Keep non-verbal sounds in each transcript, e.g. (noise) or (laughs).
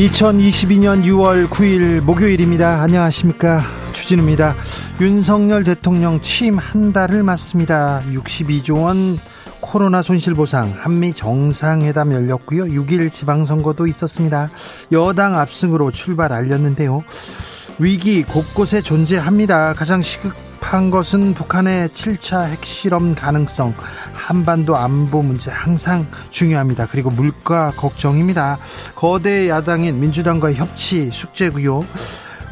2022년 6월 9일 목요일입니다. 안녕하십니까. 주진우입니다. 윤석열 대통령 취임 한 달을 맞습니다. 62조 원 코로나 손실보상 한미 정상회담 열렸고요. 6일 지방선거도 있었습니다. 여당 압승으로 출발 알렸는데요. 위기 곳곳에 존재합니다. 가장 시급한 것은 북한의 7차 핵실험 가능성, 한반도 안보 문제 항상 중요합니다. 그리고 물가 걱정입니다. 거대 야당인 민주당과의 협치 숙제고요.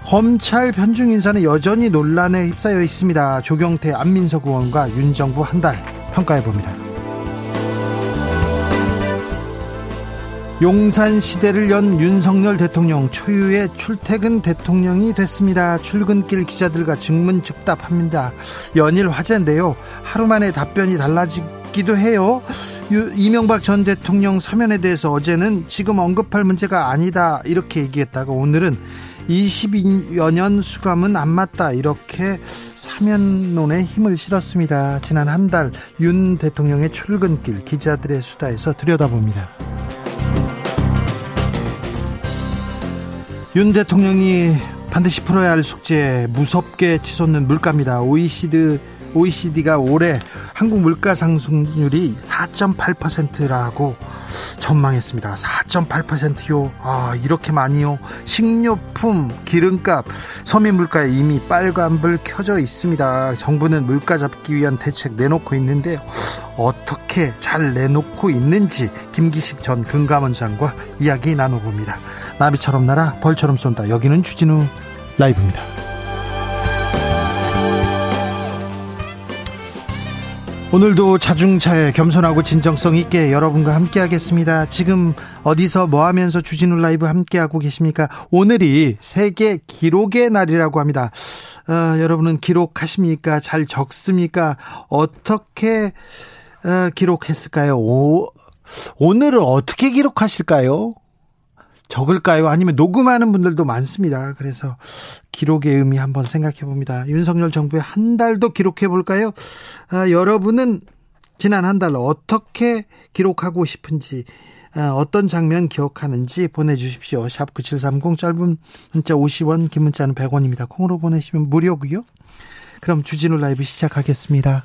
검찰 편중 인사는 여전히 논란에 휩싸여 있습니다. 조경태 안민석 의원과 윤 정부 한 달 평가해 봅니다. 용산 시대를 연 윤석열 대통령 초유의 출퇴근 대통령이 됐습니다. 출근길 기자들과 증문 즉답합니다. 연일 화제인데요. 하루 만에 답변이 달라지 기도 해요. 이명박 전 대통령 사면에 대해서 어제는 지금 언급할 문제가 아니다 이렇게 얘기했다가 오늘은 22여 년 수감은 안 맞다 이렇게 사면론에 힘을 실었습니다. 지난 한 달 윤 대통령의 출근길 기자들의 수다에서 들여다봅니다. 윤 대통령이 반드시 풀어야 할 숙제 무섭게 치솟는 물가입니다. OECD OECD가 올해 한국 물가 상승률이 4.8%라고 전망했습니다. 4.8%요. 아, 이렇게 많이요. 식료품, 기름값, 서민 물가에 이미 빨간불 켜져 있습니다. 정부는 물가 잡기 위한 대책 내놓고 있는데요. 어떻게 잘 내놓고 있는지 김기식 전 금감원장과 이야기 나눠봅니다. 나비처럼 날아 벌처럼 쏜다. 여기는 주진우 라이브입니다. 오늘도 자중차에 겸손하고 진정성 있게 여러분과 함께 하겠습니다. 지금 어디서 뭐 하면서 주진우 라이브 함께 하고 계십니까? 오늘이 세계 기록의 날이라고 합니다. 어, 여러분은 기록하십니까? 잘 적습니까? 어떻게 어, 기록했을까요? 오, 오늘을 어떻게 기록하실까요? 적을까요? 아니면 녹음하는 분들도 많습니다. 그래서 기록의 의미 한번 생각해 봅니다. 윤석열 정부의 한 달도 기록해 볼까요? 아, 여러분은 지난 한 달 어떻게 기록하고 싶은지 아, 어떤 장면 기억하는지 보내주십시오. 샵 9730 짧은 문자 50원 긴 문자는 100원입니다. 콩으로 보내시면 무료고요. 그럼 주진우 라이브 시작하겠습니다.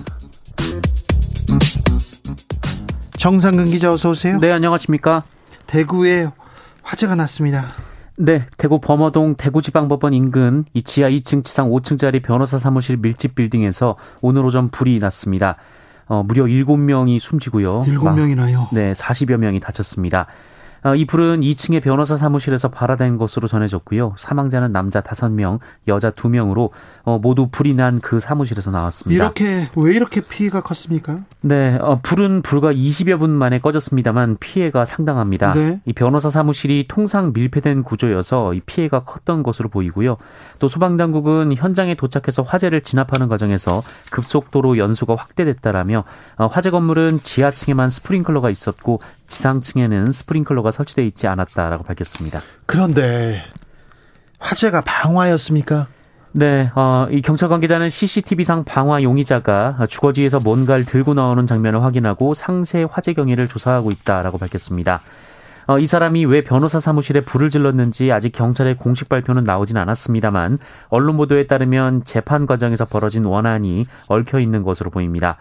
정상근 기자 어서 오세요. 네, 안녕하십니까? 대구에 화재가 났습니다. 네, 대구 범어동 대구지방법원 인근 이 지하 2층 지상 5층짜리 변호사 사무실 밀집 빌딩에서 오늘 오전 불이 났습니다. 어, 무려 7명이 숨지고요. 7명이나요? 네, 40여 명이 다쳤습니다. 어, 이 불은 2층의 변호사 사무실에서 발화된 것으로 전해졌고요. 사망자는 남자 5명, 여자 2명으로 어, 모두 불이 난 그 사무실에서 나왔습니다. 이렇게 왜 이렇게 피해가 컸습니까? 네, 어, 불은 불과 20여 분 만에 꺼졌습니다만 피해가 상당합니다. 네. 이 변호사 사무실이 통상 밀폐된 구조여서 이 피해가 컸던 것으로 보이고요. 또 소방 당국은 현장에 도착해서 화재를 진압하는 과정에서 급속도로 연수가 확대됐다라며 어, 화재 건물은 지하층에만 스프링클러가 있었고 지상층에는 스프링클러가 설치되어 있지 않았다라고 밝혔습니다. 그런데 화재가 방화였습니까? 네, 어, 이 경찰 관계자는 CCTV상 방화 용의자가 주거지에서 뭔가를 들고 나오는 장면을 확인하고 상세 화재 경위를 조사하고 있다라고 밝혔습니다. 어, 이 사람이 왜 변호사 사무실에 불을 질렀는지 아직 경찰의 공식 발표는 나오진 않았습니다만 언론 보도에 따르면 재판 과정에서 벌어진 원한이 얽혀 있는 것으로 보입니다.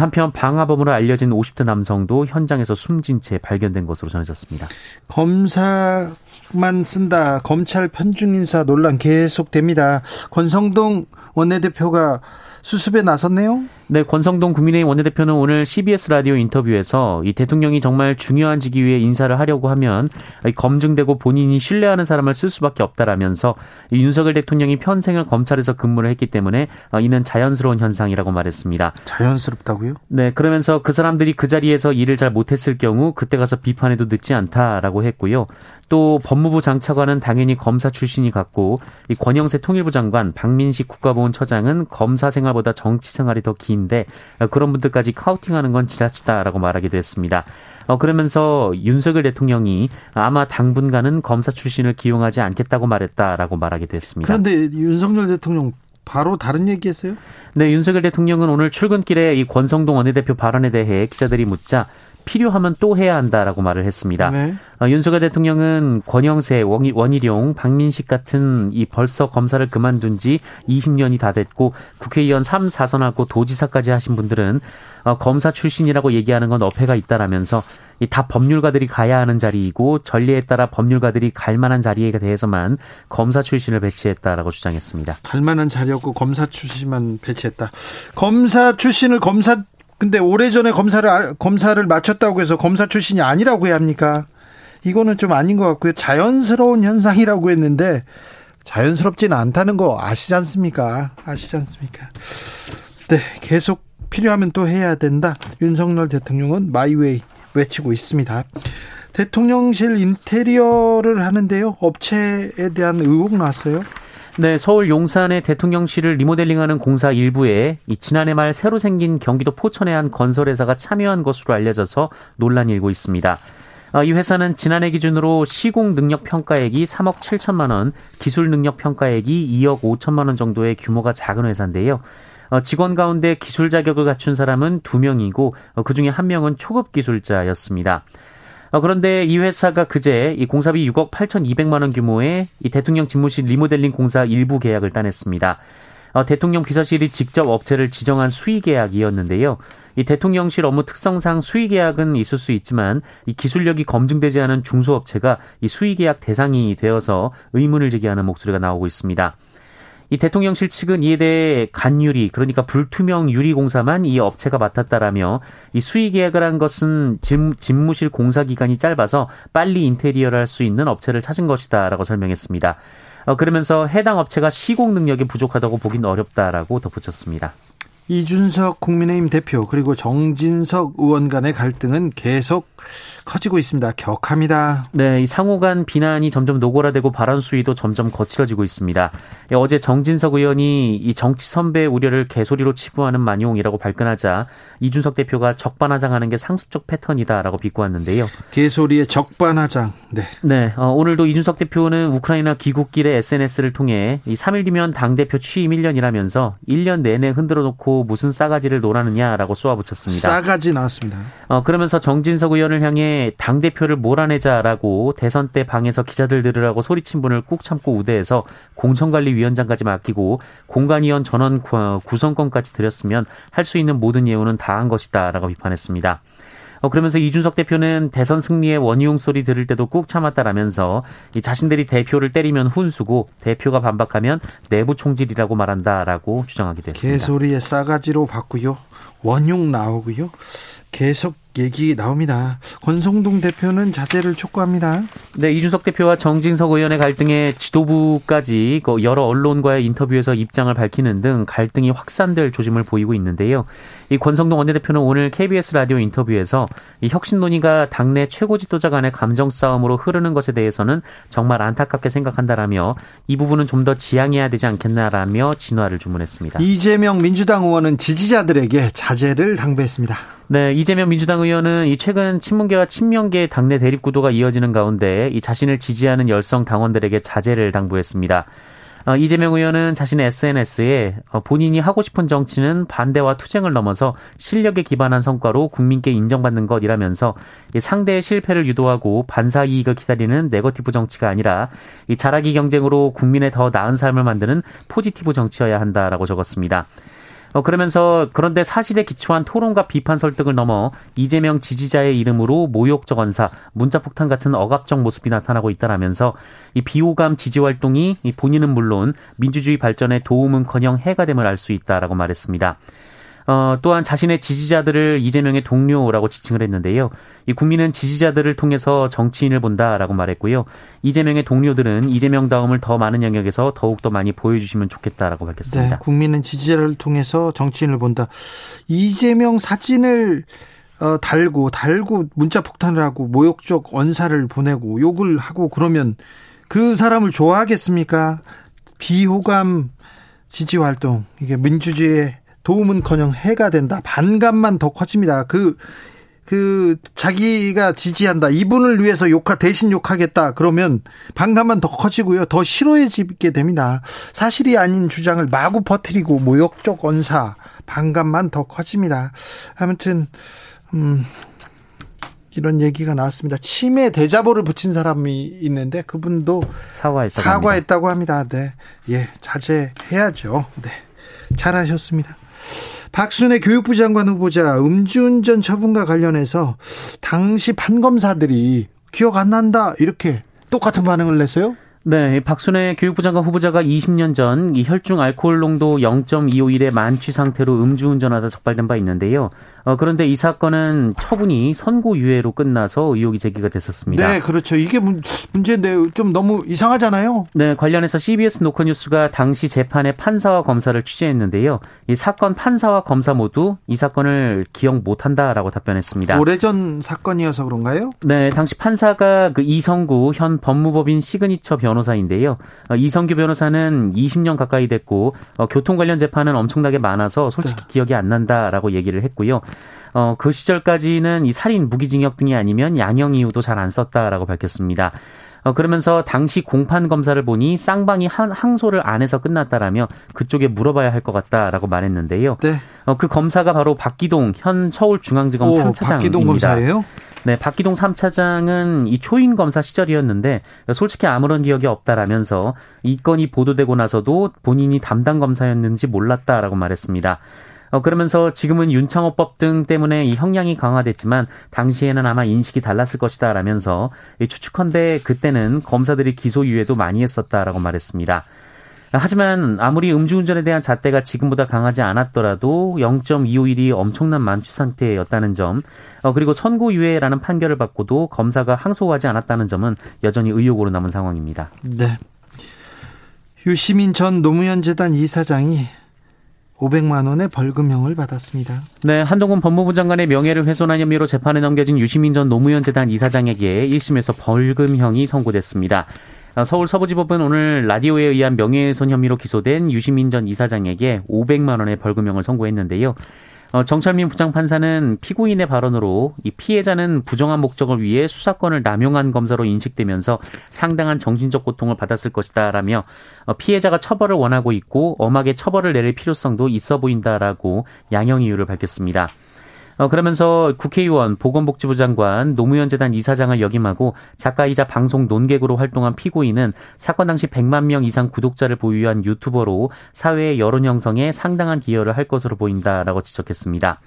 한편 방화범으로 알려진 50대 남성도 현장에서 숨진 채 발견된 것으로 전해졌습니다. 검사만 쓴다. 검찰 편중 인사 논란 계속됩니다. 권성동 원내대표가 수습에 나섰네요. 네, 권성동 국민의힘 원내대표는 오늘 CBS 라디오 인터뷰에서 이 대통령이 정말 중요한 직위 위에 인사를 하려고 하면 검증되고 본인이 신뢰하는 사람을 쓸 수밖에 없다라면서 윤석열 대통령이 평생을 검찰에서 근무를 했기 때문에 어, 이는 자연스러운 현상이라고 말했습니다. 자연스럽다고요? 네, 그러면서 그 사람들이 그 자리에서 일을 잘 못했을 경우 그때 가서 비판해도 늦지 않다라고 했고요. 또 법무부 장차관은 당연히 검사 출신이 같고 이 권영세 통일부 장관, 박민식 국가보훈처장은 검사 생활보다 정치 생활이 더긴 데 그런 분들까지 카우팅하는 건 지나치다라고 말하기도 했습니다. 어, 그러면서 윤석열 대통령이 아마 당분간은 검사 출신을 기용하지 않겠다고 말했다라고 말하기도 했습니다. 그런데 윤석열 대통령 바로 다른 얘기했어요? 네, 윤석열 대통령은 오늘 출근길에 이 권성동 원내대표 발언에 대해 기자들이 묻자 필요하면 또 해야 한다라고 말을 했습니다. 네. 어, 윤석열 대통령은 권영세, 원희룡, 박민식 같은 이 벌써 검사를 그만둔 지 20년이 다 됐고 국회의원 3, 4선하고 도지사까지 하신 분들은 어, 검사 출신이라고 얘기하는 건 어폐가 있다라면서 이다 법률가들이 가야 하는 자리이고 전례에 따라 법률가들이 갈 만한 자리에 대해서만 검사 출신을 배치했다라고 주장했습니다. 갈 만한 자리였고 검사 출신만 배치했다. 검사 출신을 검사 근데 오래전에 검사를 아, 검사를 마쳤다고 해서 검사 출신이 아니라고 해야 합니까? 이거는 좀 아닌 것 같고요. 자연스러운 현상이라고 했는데 자연스럽지는 않다는 거 아시지 않습니까? 아시지 않습니까? 네, 계속 필요하면 또 해야 된다. 윤석열 대통령은 my way 외치고 있습니다. 대통령실 인테리어를 하는데요. 업체에 대한 의혹 나왔어요. 네, 서울 용산의 대통령실을 리모델링하는 공사 일부에 이 지난해 말 새로 생긴 경기도 포천의 한 건설회사가 참여한 것으로 알려져서 논란이 일고 있습니다. 아, 이 회사는 지난해 기준으로 시공 능력 평가액이 3억 7천만 원, 기술 능력 평가액이 2억 5천만 원 정도의 규모가 작은 회사인데요. 어, 직원 가운데 기술 자격을 갖춘 사람은 2명이고 어, 그중에 1명은 초급 기술자였습니다. 어, 그런데 이 회사가 그제 이 공사비 6억 8,200만 원 규모의 이 대통령 집무실 리모델링 공사 일부 계약을 따냈습니다. 어, 대통령 비서실이 직접 업체를 지정한 수의 계약이었는데요. 이 대통령실 업무 특성상 수의 계약은 있을 수 있지만 이 기술력이 검증되지 않은 중소업체가 이 수의 계약 대상이 되어서 의문을 제기하는 목소리가 나오고 있습니다. 이 대통령실 측은 이에 대해 간유리 그러니까 불투명 유리 공사만 이 업체가 맡았다라며 이 수의 계약을 한 것은 집무실 공사 기간이 짧아서 빨리 인테리어를 할 수 있는 업체를 찾은 것이다라고 설명했습니다. 어, 그러면서 해당 업체가 시공 능력이 부족하다고 보긴 어렵다라고 덧붙였습니다. 이준석 국민의힘 대표 그리고 정진석 의원 간의 갈등은 계속 커지고 있습니다. 격합니다. 네, 이 상호 간 비난이 점점 노골화되고 발언 수위도 점점 거칠어지고 있습니다. 예, 어제 정진석 의원이 이 정치 선배 우려를 개소리로 치부하는 만용이라고 발끈하자 이준석 대표가 적반하장하는 게 상습적 패턴이다라고 비꼬았는데요. 개소리의 적반하장. 네. 네, 어, 오늘도 이준석 대표는 우크라이나 귀국길에 SNS를 통해 이 3일 뒤면 당 대표 취임 1년이라면서 1년 내내 흔들어 놓고 무슨 싸가지를 놀아느냐라고 쏘아붙였습니다. 싸가지 나왔습니다. 어, 그러면서 정진석 의원을 향해 당 대표를 몰아내자라고 대선 때 방에서 기자들 들으라고 소리친 분을 꾹 참고 우대해서 공천관리위원장까지 맡기고 공관위원 전원 구성권까지 드렸으면 할 수 있는 모든 예우는 다 한 것이다라고 비판했습니다. 어, 그러면서 이준석 대표는 대선 승리의 원희용 소리 들을 때도 꾹 참았다라면서 이 자신들이 대표를 때리면 훈수고 대표가 반박하면 내부 총질이라고 말한다라고 주장하기도 했습니다. 개소리에 싸가지로 받고요. 원흉 나오고요. 계속 얘기 나옵니다. 권성동 대표는 자제를 촉구합니다. 네, 이준석 대표와 정진석 의원의 갈등에 지도부까지 그 여러 언론과의 인터뷰에서 입장을 밝히는 등 갈등이 확산될 조짐을 보이고 있는데요. 이 권성동 원내대표는 오늘 KBS 라디오 인터뷰에서 이 혁신 논의가 당내 최고 지도자 간의 감정 싸움으로 흐르는 것에 대해서는 정말 안타깝게 생각한다라며 이 부분은 좀 더 지양해야 되지 않겠나라며 진화를 주문했습니다. 이재명 민주당 의원은 지지자들에게 자제를 당부했습니다. 네, 이재명 민주당 의원 은 이 최근 친문계와 친명계 당내 대립 구도가 이어지는 가운데 이 자신을 지지하는 열성 당원들에게 자제를 당부했습니다. 어, 이재명 의원은 자신의 SNS에 어, 본인이 하고 싶은 정치는 반대와 투쟁을 넘어서 실력에 기반한 성과로 국민께 인정받는 것이라면서 상대의 실패를 유도하고 반사 이익을 기다리는 네거티브 정치가 아니라 이 잘하기 경쟁으로 국민의 더 나은 삶을 만드는 포지티브 정치여야 한다라고 적었습니다. 어, 그러면서 그런데 사실에 기초한 토론과 비판 설득을 넘어 이재명 지지자의 이름으로 모욕적 언사, 문자폭탄 같은 억압적 모습이 나타나고 있다라면서 이 비호감 지지 활동이 본인은 물론 민주주의 발전에 도움은커녕 해가 됨을 알 수 있다라고 말했습니다. 어, 또한 자신의 지지자들을 이재명의 동료라고 지칭을 했는데요. 이 국민은 지지자들을 통해서 정치인을 본다라고 말했고요. 이재명의 동료들은 이재명 다음을 더 많은 영역에서 더욱더 많이 보여주시면 좋겠다라고 밝혔습니다. 네, 국민은 지지자를 통해서 정치인을 본다. 이재명 사진을 어, 달고 달고 문자 폭탄을 하고 모욕적 언사를 보내고 욕을 하고 그러면 그 사람을 좋아하겠습니까? 비호감 지지 활동 이게 민주주의의 도움은커녕 해가 된다. 반감만 더 커집니다. 그, 그, 자기가 지지한다. 이분을 위해서 욕하, 대신 욕하겠다. 그러면 반감만 더 커지고요. 더 싫어해지게 됩니다. 사실이 아닌 주장을 마구 퍼뜨리고 모욕적 언사, 반감만 더 커집니다. 아무튼, 음, 이런 얘기가 나왔습니다. 치매 대자보를 붙인 사람이 있는데 그분도 사과했다고, 사과했다고 합니다. 합니다. 네. 예, 자제해야죠. 네. 잘하셨습니다. 박순애 교육부 장관 후보자 음주운전 처분과 관련해서 당시 판검사들이 기억 안 난다 이렇게 똑같은 반응을 냈어요? 네, 박순애 교육부 장관 후보자가 20년 전 이 혈중 알코올 농도 0.251의 만취 상태로 음주운전하다 적발된 바 있는데요. 어, 그런데 이 사건은 처분이 선고유예로 끝나서 의혹이 제기가 됐었습니다. 네, 그렇죠. 이게 문, 문제인데 좀 너무 이상하잖아요. 네, 관련해서 CBS 노컷뉴스가 당시 재판의 판사와 검사를 취재했는데요. 이 사건 판사와 검사 모두 이 사건을 기억 못한다라고 답변했습니다. 오래전 사건이어서 그런가요? 네, 당시 판사가 그 이성구 현 법무법인 시그니처 변호사인데요. 어, 이성규 변호사는 20년 가까이 됐고 어, 교통 관련 재판은 엄청나게 많아서 솔직히 네. 기억이 안 난다라고 얘기를 했고요. 어, 그 시절까지는 이 살인, 무기징역 등이 아니면 양형 이유도 잘 안 썼다라고 밝혔습니다. 어, 그러면서 당시 공판 검사를 보니 쌍방이 한, 항소를 안 해서 끝났다라며 그쪽에 물어봐야 할 것 같다라고 말했는데요. 네. 어, 그 검사가 바로 박기동 현 서울중앙지검 오, 3차장입니다. 박기동 검사예요? 네, 박기동 3차장은 이 초임 검사 시절이었는데 솔직히 아무런 기억이 없다라면서 이 건이 보도되고 나서도 본인이 담당 검사였는지 몰랐다라고 말했습니다. 어, 그러면서 지금은 윤창호법 등 때문에 이 형량이 강화됐지만 당시에는 아마 인식이 달랐을 것이다 라면서 추측컨대 그때는 검사들이 기소유예도 많이 했었다라고 말했습니다. 하지만 아무리 음주운전에 대한 잣대가 지금보다 강하지 않았더라도 0.251이 엄청난 만취 상태였다는 점, 어, 그리고 선고유예라는 판결을 받고도 검사가 항소하지 않았다는 점은 여전히 의혹으로 남은 상황입니다. 네. 유시민 전 노무현 재단 이사장이 500만 원의 벌금형을 받았습니다. 네, 한동훈 법무부 장관의 명예를 훼손한 혐의로 재판에 넘겨진 유시민 전 노무현 재단 이사장에게 1심에서 벌금형이 선고됐습니다. 서울 서부지법은 오늘 라디오에 의한 명예훼손 혐의로 기소된 유시민 전 이사장에게 500만 원의 벌금형을 선고했는데요. 어, 정철민 부장판사는 피고인의 발언으로 이 피해자는 부정한 목적을 위해 수사권을 남용한 검사로 인식되면서 상당한 정신적 고통을 받았을 것이다라며 어, 피해자가 처벌을 원하고 있고 엄하게 처벌을 내릴 필요성도 있어 보인다라고 양형 이유를 밝혔습니다. 어, 그러면서 국회의원, 보건복지부 장관, 노무현 재단 이사장을 역임하고 작가이자 방송 논객으로 활동한 피고인은 사건 당시 100만 명 이상 구독자를 보유한 유튜버로 사회의 여론 형성에 상당한 기여를 할 것으로 보인다라고 지적했습니다.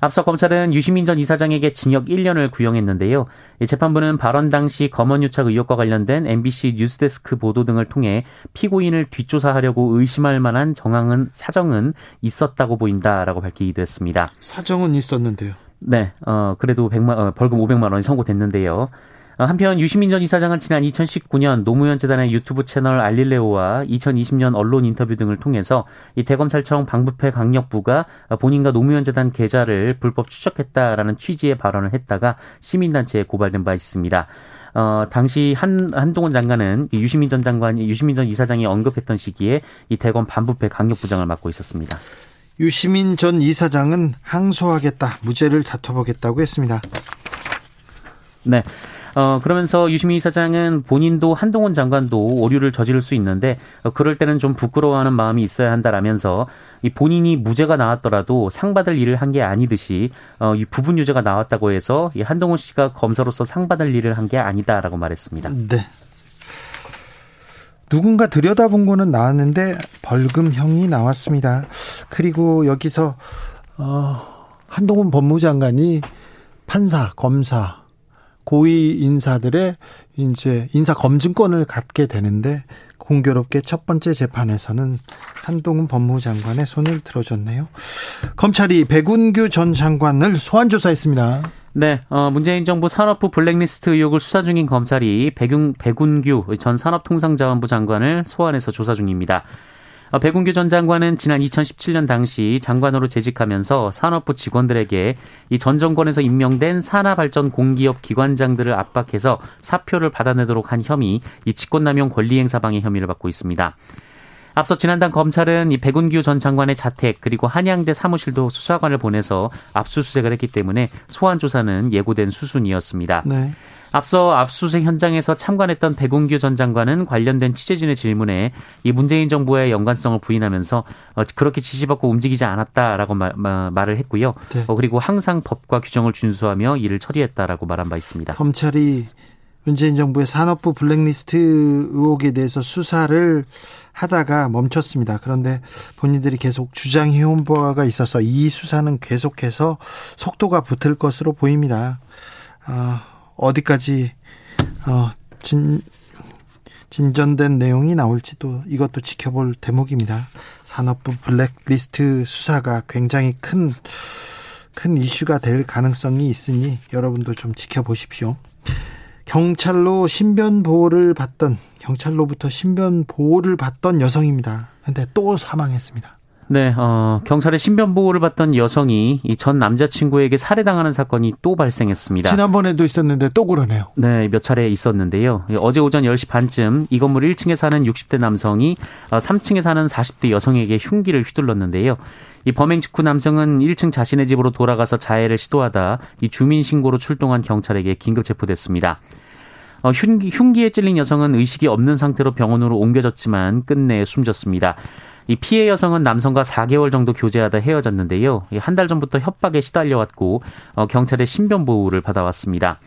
앞서 검찰은 유시민 전 이사장에게 징역 1년을 구형했는데요. 재판부는 발언 당시 검언유착 의혹과 관련된 MBC 뉴스데스크 보도 등을 통해 피고인을 뒷조사하려고 의심할 만한 정황은 사정은 있었다고 보인다라고 밝히기도 했습니다. 사정은 있었는데요. 네, 어, 그래도 100만, 어, 벌금 500만 원이 선고됐는데요. 어, 한편 유시민 전 이사장은 지난 2019년 노무현 재단의 유튜브 채널 알릴레오와 2020년 언론 인터뷰 등을 통해서 이 대검찰청 방부패 강력부가 본인과 노무현 재단 계좌를 불법 추적했다라는 취지의 발언을 했다가 시민단체에 고발된 바 있습니다. 어, 당시 한, 한동훈 장관은 유시민 전 장관이, 유시민 전 이사장이 언급했던 시기에 이 대검 반부패 강력부장을 맡고 있었습니다. 유시민 전 이사장은 항소하겠다, 무죄를 다퉈보겠다고 했습니다. 네. 어, 그러면서 유시민 이사장은 본인도 한동훈 장관도 오류를 저지를 수 있는데 어, 그럴 때는 좀 부끄러워하는 마음이 있어야 한다라면서 이 본인이 무죄가 나왔더라도 상 받을 일을 한 게 아니듯이 어, 이 부분 유죄가 나왔다고 해서 이 한동훈 씨가 검사로서 상 받을 일을 한 게 아니다라고 말했습니다. 네. 누군가 들여다본 거는 나왔는데 벌금형이 나왔습니다. 그리고 여기서 어, 한동훈 법무장관이 판사, 검사, 고위 인사들의 이제 인사 검증권을 갖게 되는데 공교롭게 첫 번째 재판에서는 한동훈 법무장관의 손을 들어줬네요. 검찰이 백운규 전 장관을 소환 조사했습니다. 네, 어, 문재인 정부 산업부 블랙리스트 의혹을 수사 중인 검찰이 백윤, 백운규 전 산업통상자원부 장관을 소환해서 조사 중입니다. 어, 백운규 전 장관은 지난 2017년 당시 장관으로 재직하면서 산업부 직원들에게 이 전 정권에서 임명된 산하발전 공기업 기관장들을 압박해서 사표를 받아내도록 한 혐의, 이 직권남용 권리행사방해 혐의를 받고 있습니다. 앞서 지난달 검찰은 이 백운규 전 장관의 자택 그리고 한양대 사무실도 수사관을 보내서 압수수색을 했기 때문에 소환 조사는 예고된 수순이었습니다. 네. 앞서 압수수색 현장에서 참관했던 백운규 전 장관은 관련된 취재진의 질문에 이 문재인 정부의 연관성을 부인하면서 어, 그렇게 지시받고 움직이지 않았다라고 말, 을 했고요. 네. 어, 그리고 항상 법과 규정을 준수하며 일을 처리했다라고 말한 바 있습니다. 검찰이 문재인 정부의 산업부 블랙리스트 의혹에 대해서 수사를 하다가 멈췄습니다. 그런데 본인들이 계속 주장해온 바가 있어서 이 수사는 계속해서 속도가 붙을 것으로 보입니다. 어, 어디까지 어, 진, 진전된 내용이 나올지도 이것도 지켜볼 대목입니다. 산업부 블랙리스트 수사가 굉장히 큰, 큰 이슈가 될 가능성이 있으니 여러분도 좀 지켜보십시오. 경찰로 신변 보호를 받던 경찰로부터 신변 보호를 받던 여성입니다. 근데 또 사망했습니다. 네, 어, 경찰의 신변 보호를 받던 여성이 이 전 남자친구에게 살해당하는 사건이 또 발생했습니다. 지난번에도 있었는데 또 그러네요. 네, 몇 차례 있었는데요. 어제 오전 10시 반쯤 이 건물 1층에 사는 60대 남성이 3층에 어, 사는 40대 여성에게 흉기를 휘둘렀는데요. 이 범행 직후 남성은 1층 자신의 집으로 돌아가서 자해를 시도하다 이 주민 신고로 출동한 경찰에게 긴급 체포됐습니다. 어, 흉기, 흉기에 찔린 여성은 의식이 없는 상태로 병원으로 옮겨졌지만 끝내 숨졌습니다. 이 피해 여성은 남성과 4개월 정도 교제하다 헤어졌는데요. 한 달 전부터 협박에 시달려왔고 어, 경찰의 신변 보호를 받아왔습니다.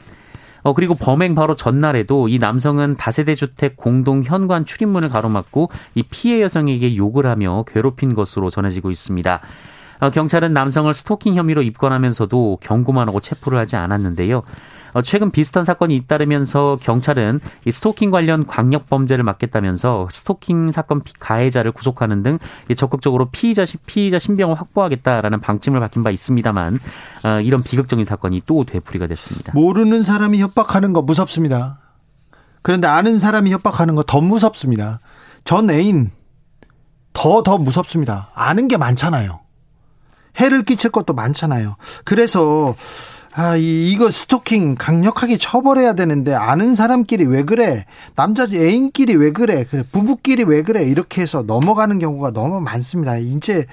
어, 그리고 범행 바로 전날에도 이 남성은 다세대 주택 공동 현관 출입문을 가로막고 이 피해 여성에게 욕을 하며 괴롭힌 것으로 전해지고 있습니다. 어, 경찰은 남성을 스토킹 혐의로 입건하면서도 경고만 하고 체포를 하지 않았는데요. 어, 최근 비슷한 사건이 잇따르면서 경찰은 이 스토킹 관련 광역 범죄를 막겠다면서 스토킹 사건 가해자를 구속하는 등 적극적으로 피의자 피의자 신병을 확보하겠다라는 방침을 밝힌 바 있습니다만 어, 이런 비극적인 사건이 또 되풀이가 됐습니다. 모르는 사람이 협박하는 거 무섭습니다. 그런데 아는 사람이 협박하는 거 더 무섭습니다. 전 애인 더더 무섭습니다. 아는 게 많잖아요. 해를 끼칠 것도 많잖아요. 그래서 아, 이, 이거 스토킹 강력하게 처벌해야 되는데 아는 사람끼리 왜 그래? 남자 애인끼리 왜 그래? 그래 부부끼리 왜 그래? 이렇게 해서 넘어가는 경우가 너무 많습니다. 이제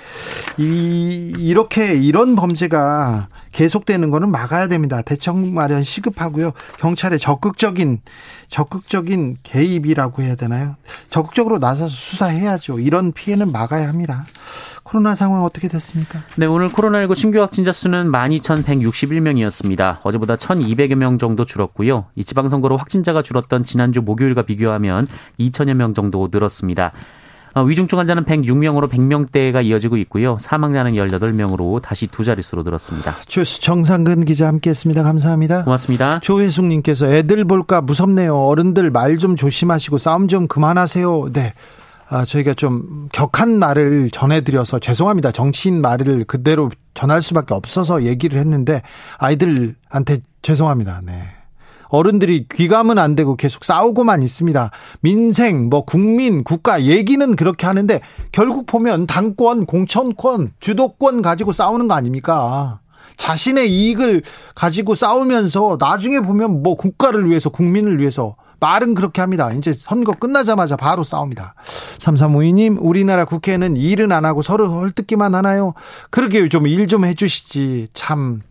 이 이렇게 이런 범죄가 계속되는 거는 막아야 됩니다. 대책 마련 시급하고요. 경찰의 적극적인 적극적인 개입이라고 해야 되나요? 적극적으로 나서서 수사해야죠. 이런 피해는 막아야 합니다. 코로나 상황 어떻게 됐습니까? 네, 오늘 코로나19 신규 확진자 수는 12,161명이었습니다. 어제보다 1,200여 명 정도 줄었고요. 이 지방선거로 확진자가 줄었던 지난주 목요일과 비교하면 2천여 명 정도 늘었습니다. 어, 위중증 환자는 106명으로 100명대가 이어지고 있고요. 사망자는 18명으로 다시 두 자릿수로 늘었습니다. 주스 정상근 기자 함께했습니다. 감사합니다. 고맙습니다. 조혜숙님께서 애들 볼까 무섭네요. 어른들 말 좀 조심하시고 싸움 좀 그만하세요. 네. 아, 저희가 좀 격한 말을 전해드려서 죄송합니다. 정치인 말을 그대로 전할 수밖에 없어서 얘기를 했는데 아이들한테 죄송합니다. 네. 어른들이 귀감은 안 되고 계속 싸우고만 있습니다. 민생, 뭐 국민, 국가 얘기는 그렇게 하는데 결국 보면 당권, 공천권, 주도권 가지고 싸우는 거 아닙니까? 자신의 이익을 가지고 싸우면서 나중에 보면 뭐 국가를 위해서 국민을 위해서 말은 그렇게 합니다. 이제 선거 끝나자마자 바로 싸웁니다. 3352님, 우리나라 국회는 일은 안 하고 서로 헐뜯기만 하나요? 그러게 좀 일 좀 해주시지. 참.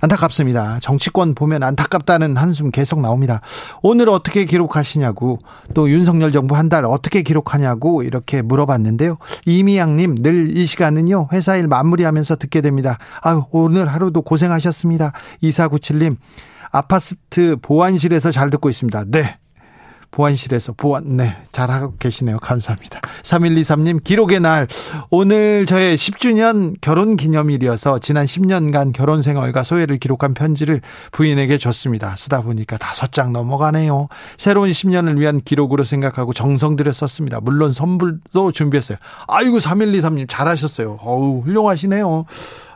안타깝습니다. 정치권 보면 안타깝다는 한숨 계속 나옵니다. 오늘 어떻게 기록하시냐고 또 윤석열 정부 한 달 어떻게 기록하냐고 이렇게 물어봤는데요. 이미양님 늘 이 시간은요 회사 일 마무리하면서 듣게 됩니다. 아유 오늘 하루도 고생하셨습니다. 2497님 아파트 보안실에서 잘 듣고 있습니다. 네. 보안실에서 보안, 네, 잘하고 계시네요. 감사합니다. 3123님, 기록의 날. 오늘 저의 10주년 결혼 기념일이어서 지난 10년간 결혼 생활과 소외를 기록한 편지를 부인에게 줬습니다. 쓰다 보니까 다섯 장 넘어가네요. 새로운 10년을 위한 기록으로 생각하고 정성 들여 썼습니다. 물론 선물도 준비했어요. 아이고, 3123님, 잘하셨어요. 어우, 훌륭하시네요.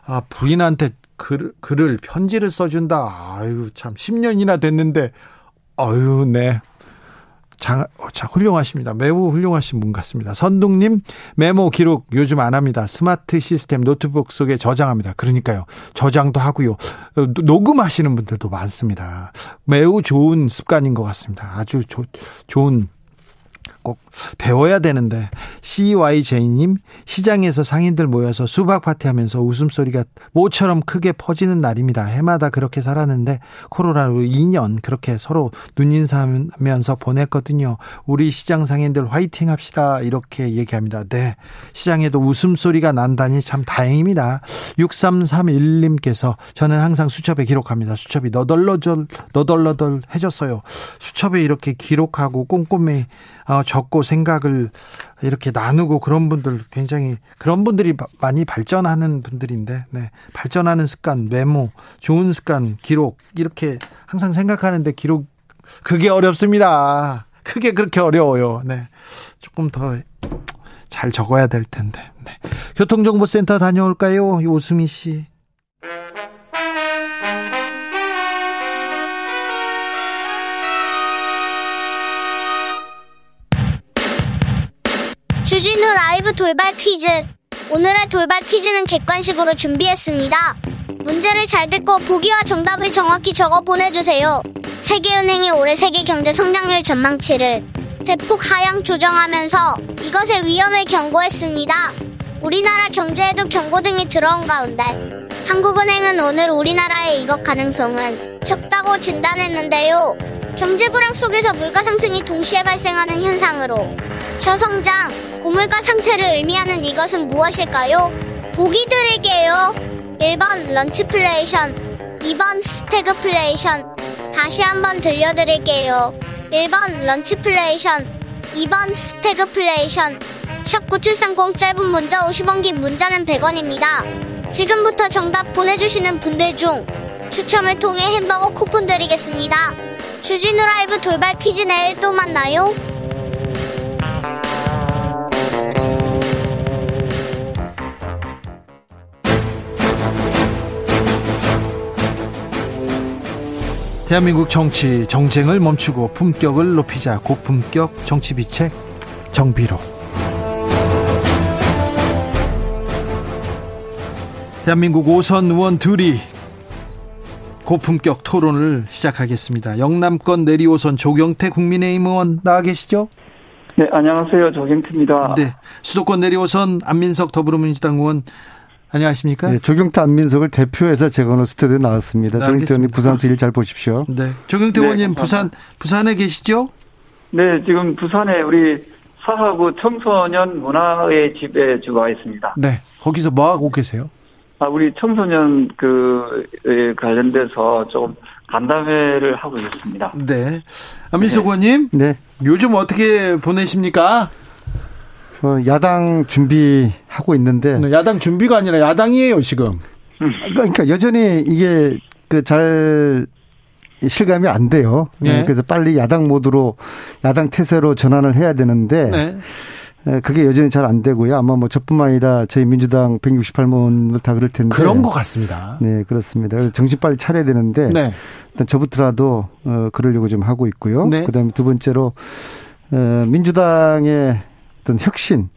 아, 부인한테 글, 글을, 편지를 써준다. 아유, 참, 10년이나 됐는데, 아유, 네. 자, 자, 훌륭하십니다. 매우 훌륭하신 분 같습니다. 선동님, 메모 기록 요즘 안 합니다. 스마트 시스템 노트북 속에 저장합니다. 그러니까요. 저장도 하고요. 녹음하시는 분들도 많습니다. 매우 좋은 습관인 것 같습니다. 아주 조, 좋은 꼭 배워야 되는데 CYJ님 시장에서 상인들 모여서 수박 파티하면서 웃음소리가 모처럼 크게 퍼지는 날입니다. 해마다 그렇게 살았는데 코로나로 2년 그렇게 서로 눈인사하면서 보냈거든요. 우리 시장 상인들 화이팅 합시다 이렇게 얘기합니다. 네 시장에도 웃음소리가 난다니 참 다행입니다. 6331님께서 저는 항상 수첩에 기록합니다. 수첩이 너덜너덜 너덜너덜 해졌어요. 수첩에 이렇게 기록하고 꼼꼼히 어, 적고 생각을 이렇게 나누고 그런 분들 굉장히 그런 분들이 많이 발전하는 분들인데 네. 발전하는 습관, 메모, 좋은 습관, 기록 이렇게 항상 생각하는데 기록 그게 어렵습니다. 크게 그렇게 어려워요. 네. 조금 더 잘 적어야 될 텐데. 네. 교통정보센터 다녀올까요? 오수미 씨. 라이브 돌발 퀴즈. 오늘의 돌발 퀴즈는 객관식으로 준비했습니다. 문제를 잘 듣고 보기와 정답을 정확히 적어 보내주세요. 세계은행이 올해 세계 경제 성장률 전망치를 대폭 하향 조정하면서 이것의 위험을 경고했습니다. 우리나라 경제에도 경고등이 들어온 가운데 한국은행은 오늘 우리나라의 이것 가능성은 적다고 진단했는데요. 경제 불황 속에서 물가 상승이 동시에 발생하는 현상으로 저성장, 고물가 상태를 의미하는 이것은 무엇일까요? 보기 드릴게요. 1번 런치플레이션, 2번 스태그플레이션. 다시 한번 들려드릴게요. 1번 런치플레이션, 2번 스태그플레이션. 샵 9730 짧은 문자 50원 긴 문자는 100원입니다. 지금부터 정답 보내주시는 분들 중 추첨을 통해 햄버거 쿠폰 드리겠습니다. 주진우 라이브 돌발 퀴즈 내일 또 만나요. 대한민국 정치 정쟁을 멈추고 품격을 높이자 고품격 정치 비책 정비로 대한민국 오선 의원 둘이 고품격 토론을 시작하겠습니다. 영남권 내리오선 조경태 국민의힘 의원 나와 계시죠? 네, 안녕하세요. 조경태입니다. 네. 수도권 내리오선 안민석 더불어민주당 의원 안녕하십니까? 네, 조경태 안민석을 대표해서 제가 오늘 스튜디오에 나왔습니다. 네, 조경태 의원님 부산에서 일 잘 보십시오. 네. 조경태 네, 의원님 부산, 부산에 계시죠? 네, 지금 부산에 우리 사하구 청소년 문화의 집에 주가 있습니다. 네. 거기서 뭐 하고 계세요? 아, 우리 청소년 그 관련돼서 좀 간담회를 하고 있습니다. 네. 안민석 네. 의원님. 네. 요즘 어떻게 보내십니까? 어, 야당 준비하고 있는데 네, 야당 준비가 아니라 야당이에요 지금. 그러니까 여전히 이게 그 잘 실감이 안 돼요. 네. 그래서 빨리 야당 모드로 야당 태세로 전환을 해야 되는데 네. 네 그게 여전히 잘 안 되고요. 아마 뭐 저뿐만 아니라 저희 민주당 168문 다 그럴 텐데 그런 것 같습니다. 네 그렇습니다. 그래서 정신 빨리 차려야 되는데 네. 일단 저부터라도 어 그러려고 좀 하고 있고요. 네. 그다음에 두 번째로 어 민주당의 어떤 혁신,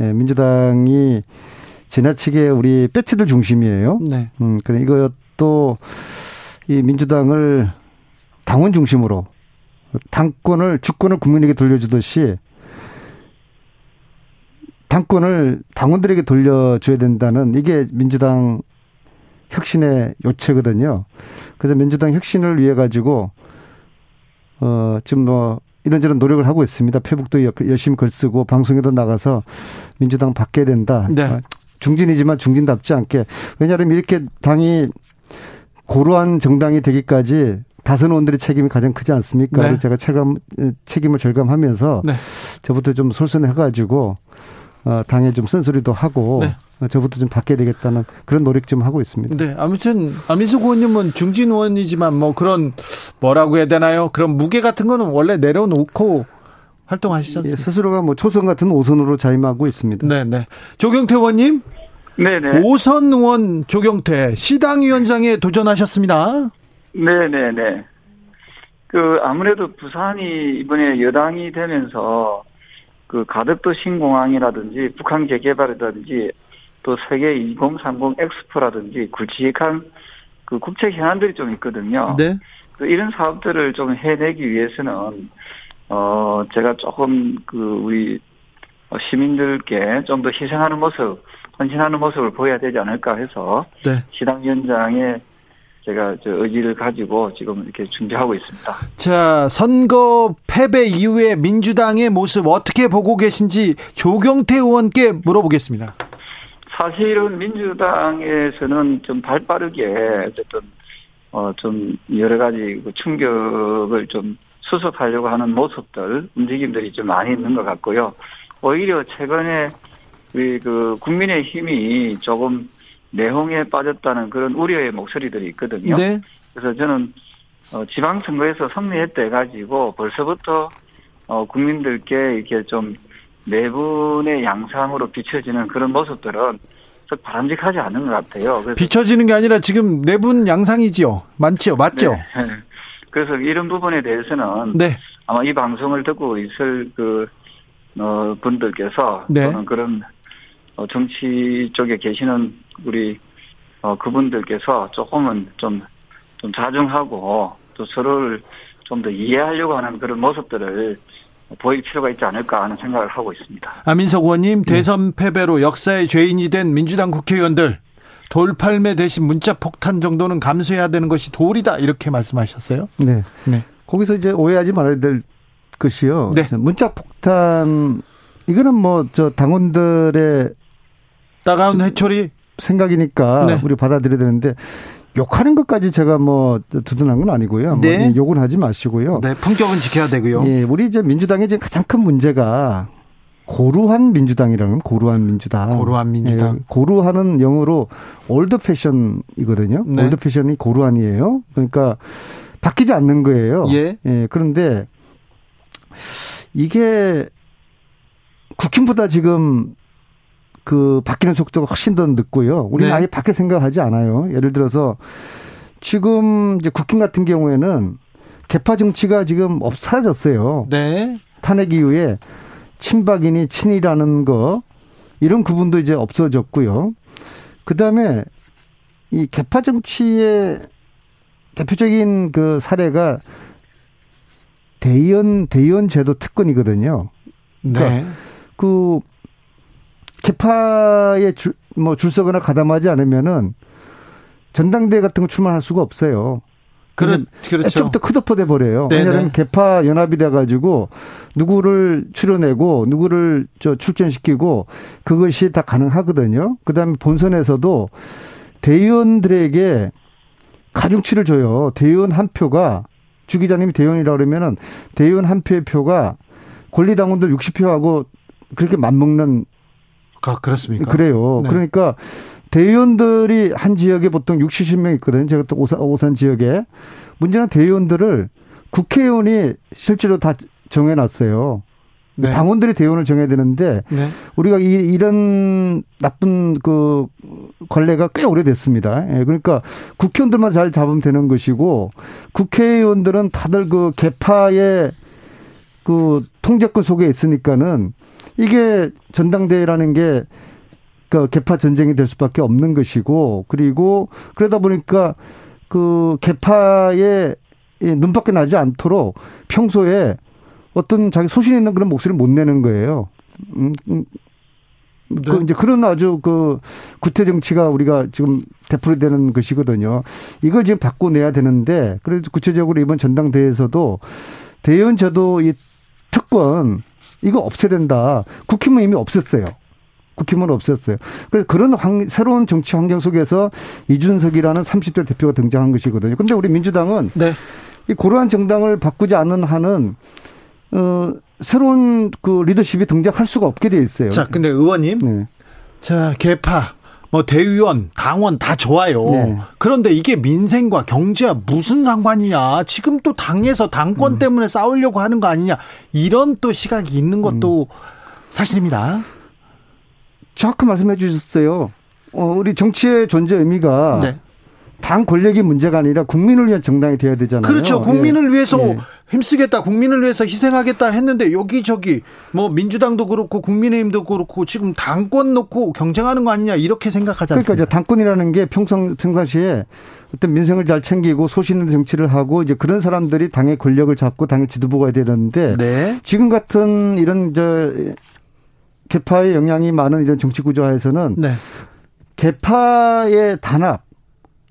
예, 민주당이 지나치게 우리 배치들 중심이에요. 네. 음, 그래 이것도 이 민주당을 당원 중심으로 당권을 주권을 국민에게 돌려주듯이 당권을 당원들에게 돌려줘야 된다는 이게 민주당 혁신의 요체거든요. 그래서 민주당 혁신을 위해 가지고 어 지금 뭐 이런저런 노력을 하고 있습니다. 페북도 열심히 글 쓰고 방송에도 나가서 민주당 바뀌어야 된다. 네. 아, 중진이지만 중진답지 않게 왜냐하면 이렇게 당이 고루한 정당이 되기까지 다선 의원들의 책임이 가장 크지 않습니까? 네. 제가 체감, 책임을 절감하면서 네. 저부터 좀 솔선해가지고 어, 당에 좀 쓴소리도 하고 네. 어, 저부터 좀 바뀌어야 되겠다는 그런 노력 좀 하고 있습니다. 네, 아무튼 안민석 의원님은 중진 의원이지만 뭐 그런 뭐라고 해야 되나요? 그런 무게 같은 거는 원래 내려놓고 활동하시지 않습니까? 예, 스스로가 뭐 초선 같은 오선으로 자임하고 있습니다. 네, 네. 조경태 의원님. 네 네. 오선 의원 조경태 시당 위원장에 도전하셨습니다. 네 네 네. 그 아무래도 부산이 이번에 여당이 되면서 그 가덕도 신공항이라든지 북한 재개발이라든지 또 세계 2030 엑스포라든지 굵직한 그 국책 현안들이 좀 있거든요. 네. 그 이런 사업들을 좀 해내기 위해서는 어 제가 조금 그 우리 시민들께 좀 더 희생하는 모습 헌신하는 모습을 보여야 되지 않을까 해서 네. 시당 위원장의 제가 저 의지를 가지고 지금 이렇게 준비하고 있습니다. 자, 선거 패배 이후에 민주당의 모습 어떻게 보고 계신지 조경태 의원께 물어보겠습니다. 사실은 민주당에서는 좀 발 빠르게 어쨌든 어 좀 여러 가지 그 충격을 좀 수습하려고 하는 모습들 움직임들이 좀 많이 있는 것 같고요. 오히려 최근에 우리 그 국민의 힘이 조금 내홍에 빠졌다는 그런 우려의 목소리들이 있거든요. 네. 그래서 저는 어, 지방선거에서 승리했다 해가지고 벌써부터 어, 국민들께 이렇게 좀 내분의 양상으로 비춰지는 그런 모습들은 바람직하지 않은 것 같아요. 비춰지는 게 아니라 지금 내분 양상이지요. 많지요. 맞죠? 네. (laughs) 그래서 이런 부분에 대해서는 네. 아마 이 방송을 듣고 있을 그 어, 분들께서 네. 또는 그런 어, 정치 쪽에 계시는 우리 어, 그분들께서 조금은 좀, 좀 자중하고 또 서로를 좀 더 이해하려고 하는 그런 모습들을 보일 필요가 있지 않을까 하는 생각을 하고 있습니다. 아민석 의원님 네. 대선 패배로 역사의 죄인이 된 민주당 국회의원들 돌팔매 대신 문자 폭탄 정도는 감수해야 되는 것이 도리다 이렇게 말씀하셨어요. 네. 네. 거기서 이제 오해하지 말아야 될 것이요. 네. 문자 폭탄 이거는 뭐 저 당원들의 따가운 회초리 생각이니까 네. 우리 받아들여야 되는데 욕하는 것까지 제가 뭐 두둔한 건 아니고요. 뭐 네. 뭐 욕은 하지 마시고요. 네, 품격은 지켜야 되고요. 예, 우리 이제 민주당의 지금 가장 큰 문제가 고루한 민주당이라는 고루한 민주당. 고루한 민주당. 예, 고루하는 영어로 old fashion이거든요. 네. old fashion이 고루한이에요. 그러니까 바뀌지 않는 거예요. 예. 예. 그런데 이게 국힘보다 지금 그 바뀌는 속도가 훨씬 더 늦고요. 우리는 네. 아예 바뀔 생각하지 않아요. 예를 들어서 지금 이제 국힘 같은 경우에는 계파 정치가 지금 없 사라졌어요. 네. 탄핵 이후에 친박이니 친이라는 거 이런 구분도 이제 없어졌고요. 그다음에 이 개파 정치의 대표적인 그 사례가 대의원 대의원 제도 특권이거든요. 그러니까 네. 그 개파에 줄, 뭐 줄서거나 가담하지 않으면은 전당대회 같은 거 출마할 수가 없어요. 그렇, 그렇죠. 애초부터 크도퍼돼 버려요. 네네. 왜냐하면 개파 연합이 돼가지고 누구를 출연내고 누구를 저 출전시키고 그것이 다 가능하거든요. 그다음에 본선에서도 대의원들에게 가중치를 줘요. 대의원 한 표가 주 기자님이 대의원이라 그러면은 대의원 한 표의 표가 권리당원들 60표하고 그렇게 맞먹는 아, 그렇습니까? 그래요. 네. 그러니까 대의원들이 한 지역에 보통 60, 70명 있거든요. 제가 또 오산, 오산 지역에. 문제는 대의원들을 국회의원이 실제로 다 정해놨어요. 네. 당원들이 대의원을 정해야 되는데 네. 우리가 이, 이런 나쁜 그 관례가 꽤 오래됐습니다. 예, 그러니까 국회의원들만 잘 잡으면 되는 것이고 국회의원들은 다들 그 개파의 그 통제권 속에 있으니까는 이게 전당대회라는 게 그 개파 전쟁이 될 수밖에 없는 것이고 그리고 그러다 보니까 그 개파의 눈밖에 나지 않도록 평소에 어떤 자기 소신 있는 그런 목소리를 못 내는 거예요. 음, 음. 네. 그 이제 그런 아주 그 구태 정치가 우리가 지금 되풀이 되는 것이거든요. 이걸 지금 바꿔내야 되는데 그래도 구체적으로 이번 전당대회에서도 대의원 저도 이 특권 이거 없애야 된다. 국힘은 이미 없앴어요. 국힘은 없었어요. 그래서 그런 환, 새로운 정치 환경 속에서 이준석이라는 30대 대표가 등장한 것이거든요. 근데 우리 민주당은 네. 이 고러한 정당을 바꾸지 않는 한은 어 새로운 그 리더십이 등장할 수가 없게 돼 있어요. 자, 근데 의원님, 네. 자 개파, 뭐 대의원, 당원 다 좋아요. 네. 그런데 이게 민생과 경제와 무슨 상관이냐? 지금 또 당에서 당권 음. 때문에 싸우려고 하는 거 아니냐? 이런 또 시각이 있는 것도 음. 사실입니다. 정확히 말씀해 주셨어요. 어, 우리 정치의 존재 의미가 네. 당 권력이 문제가 아니라 국민을 위한 정당이 돼야 되잖아요. 그렇죠. 국민을 예. 위해서 예. 힘쓰겠다, 국민을 위해서 희생하겠다 했는데 여기저기 뭐 민주당도 그렇고 국민의힘도 그렇고 지금 당권 놓고 경쟁하는 거 아니냐 이렇게 생각하지 않습니까? 그러니까 이제 당권이라는 게 평상 평상시에 어떤 민생을 잘 챙기고 소신 있는 정치를 하고 이제 그런 사람들이 당의 권력을 잡고 당의 지도부가 되는데 네. 지금 같은 이런 저 개파의 영향이 많은 이런 정치 구조화에서는 네. 개파의 단합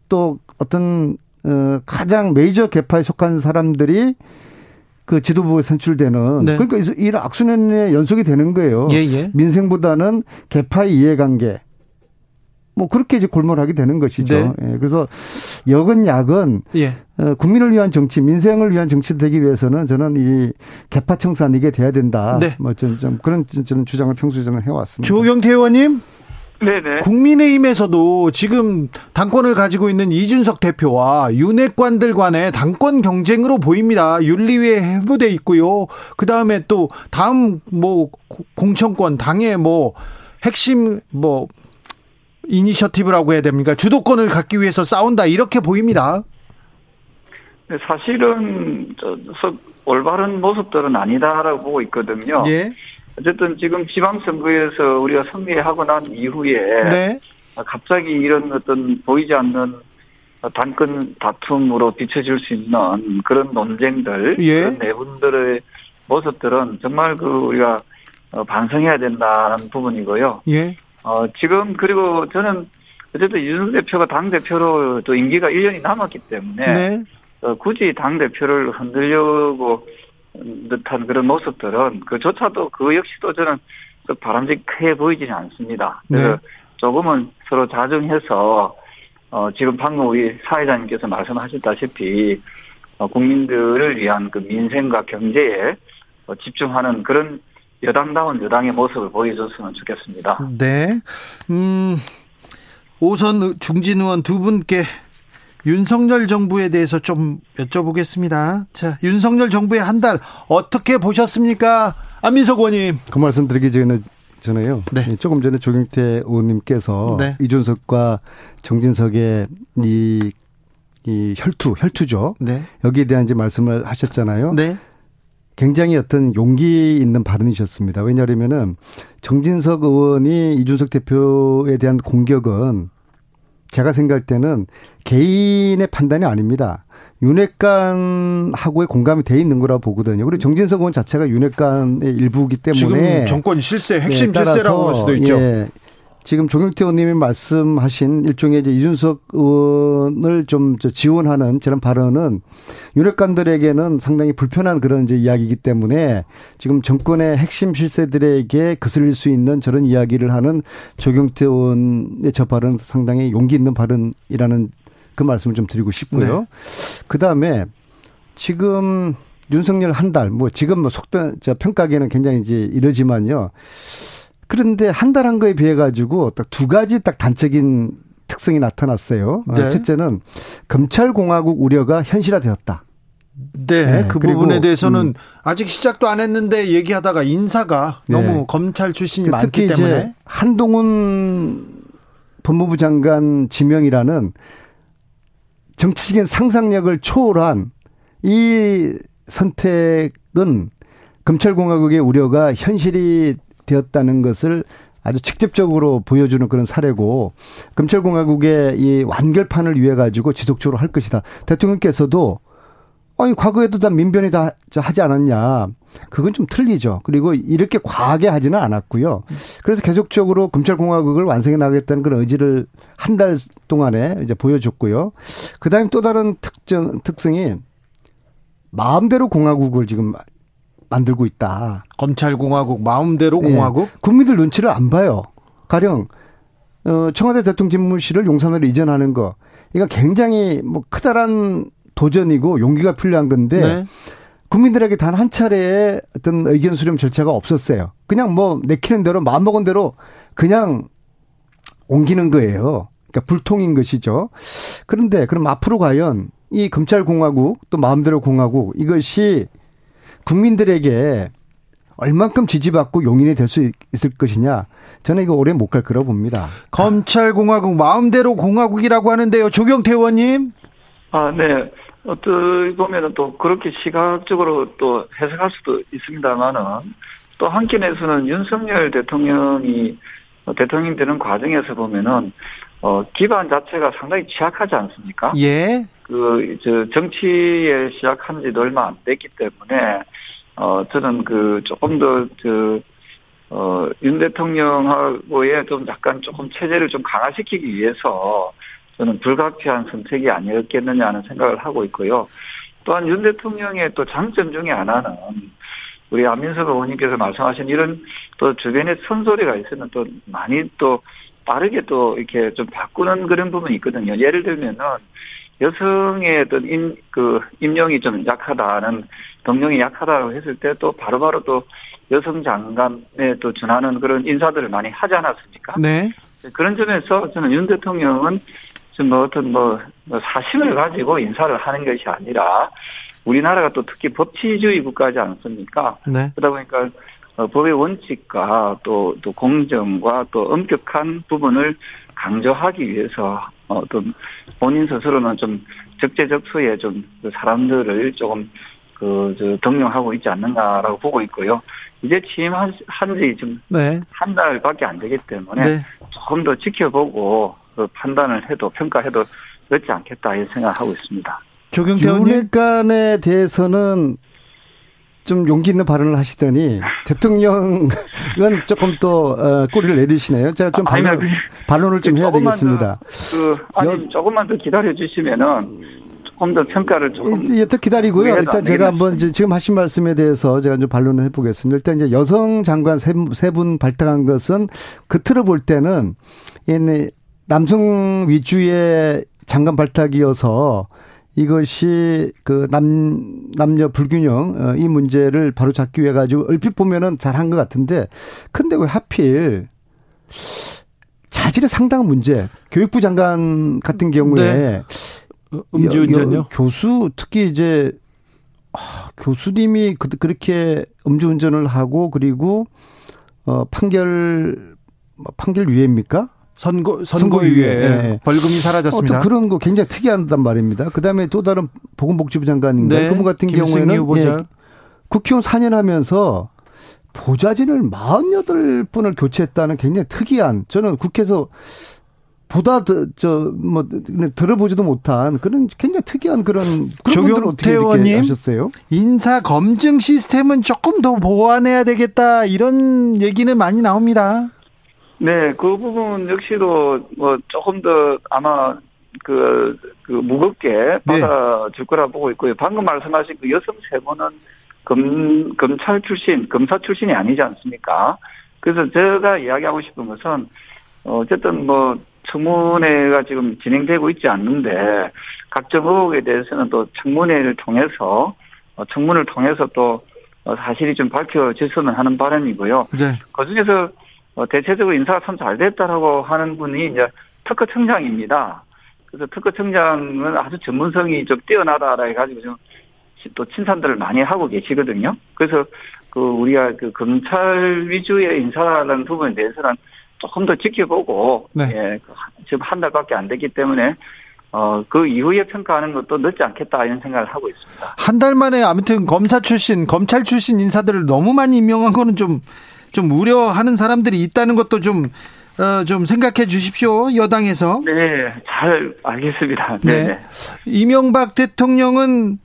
또 어떤 어 가장 메이저 개파에 속한 사람들이 그 지도부에 선출되는 네. 그러니까 이런 악순환의 연속이 되는 거예요. 예, 예. 민생보다는 개파의 이해관계 뭐 그렇게 이제 골몰하게 되는 것이죠. 네. 예, 그래서 역은 약은 예. 어, 국민을 위한 정치, 민생을 위한 정치를 되기 위해서는 저는 이 개파 청산 이게 돼야 된다. 네. 뭐좀 좀 그런 저는 주장을 평소에 저는 해왔습니다. 조경태 의원님. 네네. 국민의힘에서도 지금 당권을 가지고 있는 이준석 대표와 윤핵관들 간의 당권 경쟁으로 보입니다. 윤리위에 해부돼 있고요. 그 다음에 또 다음 뭐 공천권 당의 뭐 핵심 뭐 이니셔티브라고 해야 됩니까? 주도권을 갖기 위해서 싸운다 이렇게 보입니다. 네, 사실은 저 올바른 모습들은 아니다라고 보고 있거든요. 예. 어쨌든 지금 지방선거에서 우리가 승리하고 난 이후에 네. 갑자기 이런 어떤 보이지 않는 단건 다툼으로 비춰질 수 있는 그런 논쟁들, 예. 그런 내분들의 모습들은 정말 그 우리가 반성해야 된다는 부분이고요. 예. 어, 지금 그리고 저는 어쨌든 이준석 대표가 당 대표로 또 임기가 1년이 남았기 때문에 네. 어, 굳이 당 대표를 흔들려고 듯한 그런 모습들은 그조차도 그 역시도 저는 바람직해 보이지는 않습니다. 그래서 네. 조금은 서로 자정해서 어, 지금 방금 우리 사회자님께서 말씀하셨다시피 어, 국민들을 위한 그 민생과 경제에 어, 집중하는 그런 여당다운 여당의 모습을 보여줬으면 좋겠습니다. 네. 음, 오선 중진 의원 두 분께 윤석열 정부에 대해서 좀 여쭤보겠습니다. 자, 윤석열 정부의 한 달 어떻게 보셨습니까? 안민석 의원님. 그 말씀 드리기 전에 전에요. 네. 조금 전에 조경태 의원님께서 네. 이준석과 정진석의 이, 이 혈투, 혈투죠. 네. 여기에 대한 이제 말씀을 하셨잖아요. 네. 굉장히 어떤 용기 있는 발언이셨습니다. 왜냐하면은 정진석 의원이 이준석 대표에 대한 공격은 제가 생각할 때는 개인의 판단이 아닙니다. 윤핵관하고의 공감이 돼 있는 거라 고 보거든요. 그리고 정진석 의원 자체가 윤핵관의 일부이기 때문에 지금 정권 실세 핵심 네, 실세라고 할 수도 있죠. 예, 지금 조경태 의원님이 말씀하신 일종의 이제 이준석 의원을 좀 지원하는 저런 발언은 유력관들에게는 상당히 불편한 그런 이제 이야기이기 때문에 지금 정권의 핵심 실세들에게 거슬릴 수 있는 저런 이야기를 하는 조경태 의원의 저 발언 상당히 용기 있는 발언이라는 그 말씀을 좀 드리고 싶고요. 네. 그 다음에 지금 윤석열 한 달, 뭐 지금 뭐저 평가기에는 굉장히 이제 이러지만요. 그런데 한 달 한 거에 비해 가지고 딱 두 가지 딱 단적인 특성이 나타났어요. 네. 첫째는 검찰공화국 우려가 현실화되었다. 네, 네 그 부분에 대해서는 음. 아직 시작도 안 했는데 얘기하다가 인사가 네. 너무 검찰 출신이 많기 때문에 한동훈 법무부 장관 지명이라는 정치적인 상상력을 초월한 이 선택은 검찰공화국의 우려가 현실이 되었다는 것을 아주 직접적으로 보여주는 그런 사례고 검찰공화국의 이 완결판을 위해 가지고 지속적으로 할 것이다. 대통령께서도 아니 과거에도 다 민변이 다 하지 않았냐. 그건 좀 틀리죠. 그리고 이렇게 과하게 하지는 않았고요. 그래서 계속적으로 검찰공화국을 완성해 나가겠다는 그런 의지를 한 달 동안에 이제 보여줬고요. 그 다음에 또 다른 특정, 특성이 마음대로 공화국을 지금 만들고 있다. 검찰공화국, 마음대로 예. 공화국? 네. 국민들 눈치를 안 봐요. 가령, 어, 청와대 대통령 집무실을 용산으로 이전하는 거. 이거 굉장히 뭐 크다란 도전이고 용기가 필요한 건데 네. 국민들에게 단 한 차례의 어떤 의견 수렴 절차가 없었어요. 그냥 뭐 내키는 대로 마음 먹은 대로 그냥 옮기는 거예요. 그러니까 불통인 것이죠. 그런데 그럼 앞으로 과연 이 검찰 공화국 또 마음대로 공화국 이것이 국민들에게 얼만큼 지지받고 용인이 될 수 있을 것이냐. 저는 이거 오래 못 갈 거라고 봅니다. 검찰공화국 마음대로 공화국이라고 하는데요. 조경태 의원님. 아, 네. 어떻게 보면은 또 그렇게 시각적으로 또 해석할 수도 있습니다만은 또 한편에서는 윤석열 대통령이 대통령 되는 과정에서 보면은 어 기반 자체가 상당히 취약하지 않습니까? 예. 그 저 정치에 시작한 지도 얼마 안 됐기 때문에 어 저는 그 조금 더저 어, 윤 대통령하고의 좀 약간 조금 체제를 좀 강화시키기 위해서 저는 불가피한 선택이 아니었겠느냐 하는 생각을 하고 있고요. 또한 윤 대통령의 또 장점 중에 하나는 우리 안민석 의원님께서 말씀하신 이런 또 주변에 선소리가 있으면 또 많이 또 빠르게 또 이렇게 좀 바꾸는 그런 부분이 있거든요. 예를 들면은 여성의 어떤 임, 그, 임용이 좀 약하다는, 동력이 약하다고 했을 때 또 바로바로 또 여성 장관에 또 준하는 그런 인사들을 많이 하지 않았습니까? 네. 그런 점에서 저는 윤 대통령은 뭐 어떤 뭐, 뭐 사심을 가지고 인사를 하는 것이 아니라 우리나라가 또 특히 법치주의 국가지 않습니까? 네. 그러다 보니까 어, 법의 원칙과 또, 또 공정과 또 엄격한 부분을 강조하기 위해서 어떤 본인 스스로는 좀 적재적소에 좀그 사람들을 조금 그, 저, 등용하고 있지 않는가라고 보고 있고요. 이제 취임한 지 지금 네. 한 달밖에 안 되기 때문에 네. 조금 더 지켜보고 그 판단을 해도 평가해도 늦지 않겠다 이런 생각을 하고 있습니다. 조경태 의원에 대해서는 좀 용기 있는 발언을 하시더니 대통령은 (laughs) 조금 또 어, 꼬리를 내리시네요. 제가 좀 반론, 아니, 반론을 좀 해야 되겠습니다. 더, 그 아니 여, 조금만 더 기다려 주시면은 조금 더 평가를 조금 예, 더 기다리고요. 일단 제가 한번 지금 하신 말씀에 대해서 제가 좀 반론을 해보겠습니다. 일단 이제 여성 장관 세 분 발탁한 것은 그틀어 볼 때는 남성 위주의 장관 발탁이어서 이것이 그 남, 남녀 불균형, 어, 이 문제를 바로 잡기 위해 가지고 얼핏 보면은 잘한 것 같은데, 근데 왜 하필 자질의 상당한 문제, 교육부 장관 같은 경우에 네. 음주운전요? 교수, 특히 이제, 아, 교수님이 그, 그렇게 음주운전을 하고, 그리고, 어, 판결, 뭐 판결 유예입니까? 선고 선고유예 네. 벌금이 사라졌습니다. 어, 그런 거 굉장히 특이하단 말입니다. 그다음에 또 다른 보건복지부 장관인데 네. 그분 같은 경우에는 예, 국회의원 4년 하면서 보좌진을 48분을 교체했다는 굉장히 특이한 저는 국회에서 보다 저뭐 들어보지도 못한 그런 굉장히 특이한 그런 그런 분들 어떻게 이렇게 하셨어요? 인사 검증 시스템은 조금 더 보완해야 되겠다 이런 얘기는 많이 나옵니다. 네, 그 부분 역시도 뭐 조금 더 아마 그, 그 무겁게 네. 받아줄 거라 보고 있고요. 방금 말씀하신 그 여성 세 분은 검, 검찰 출신, 검사 출신이 아니지 않습니까? 그래서 제가 이야기하고 싶은 것은 어쨌든 뭐 청문회가 지금 진행되고 있지 않는데 각종 의혹에 대해서는 또 청문회를 통해서 어, 청문을 통해서 또 어, 사실이 좀 밝혀졌으면 하는 바람이고요. 네. 그 중에서 어, 대체적으로 인사가 참 잘 됐다라고 하는 분이 이제 특허청장입니다. 그래서 특허청장은 아주 전문성이 좀 뛰어나다라 해가지고 좀또 칭찬들을 많이 하고 계시거든요. 그래서 그 우리가 그 검찰 위주의 인사라는 부분에 대해서는 조금 더 지켜보고 네. 예, 그 지금 한 달밖에 안 됐기 때문에 어, 그 이후에 평가하는 것도 늦지 않겠다 이런 생각을 하고 있습니다. 한 달 만에 아무튼 검사 출신, 검찰 출신 인사들을 너무 많이 임명한 거는 좀, 좀 우려하는 사람들이 있다는 것도 좀, 어, 좀 생각해 주십시오. 여당에서. 네, 잘 알겠습니다. 네. 네. 이명박 대통령은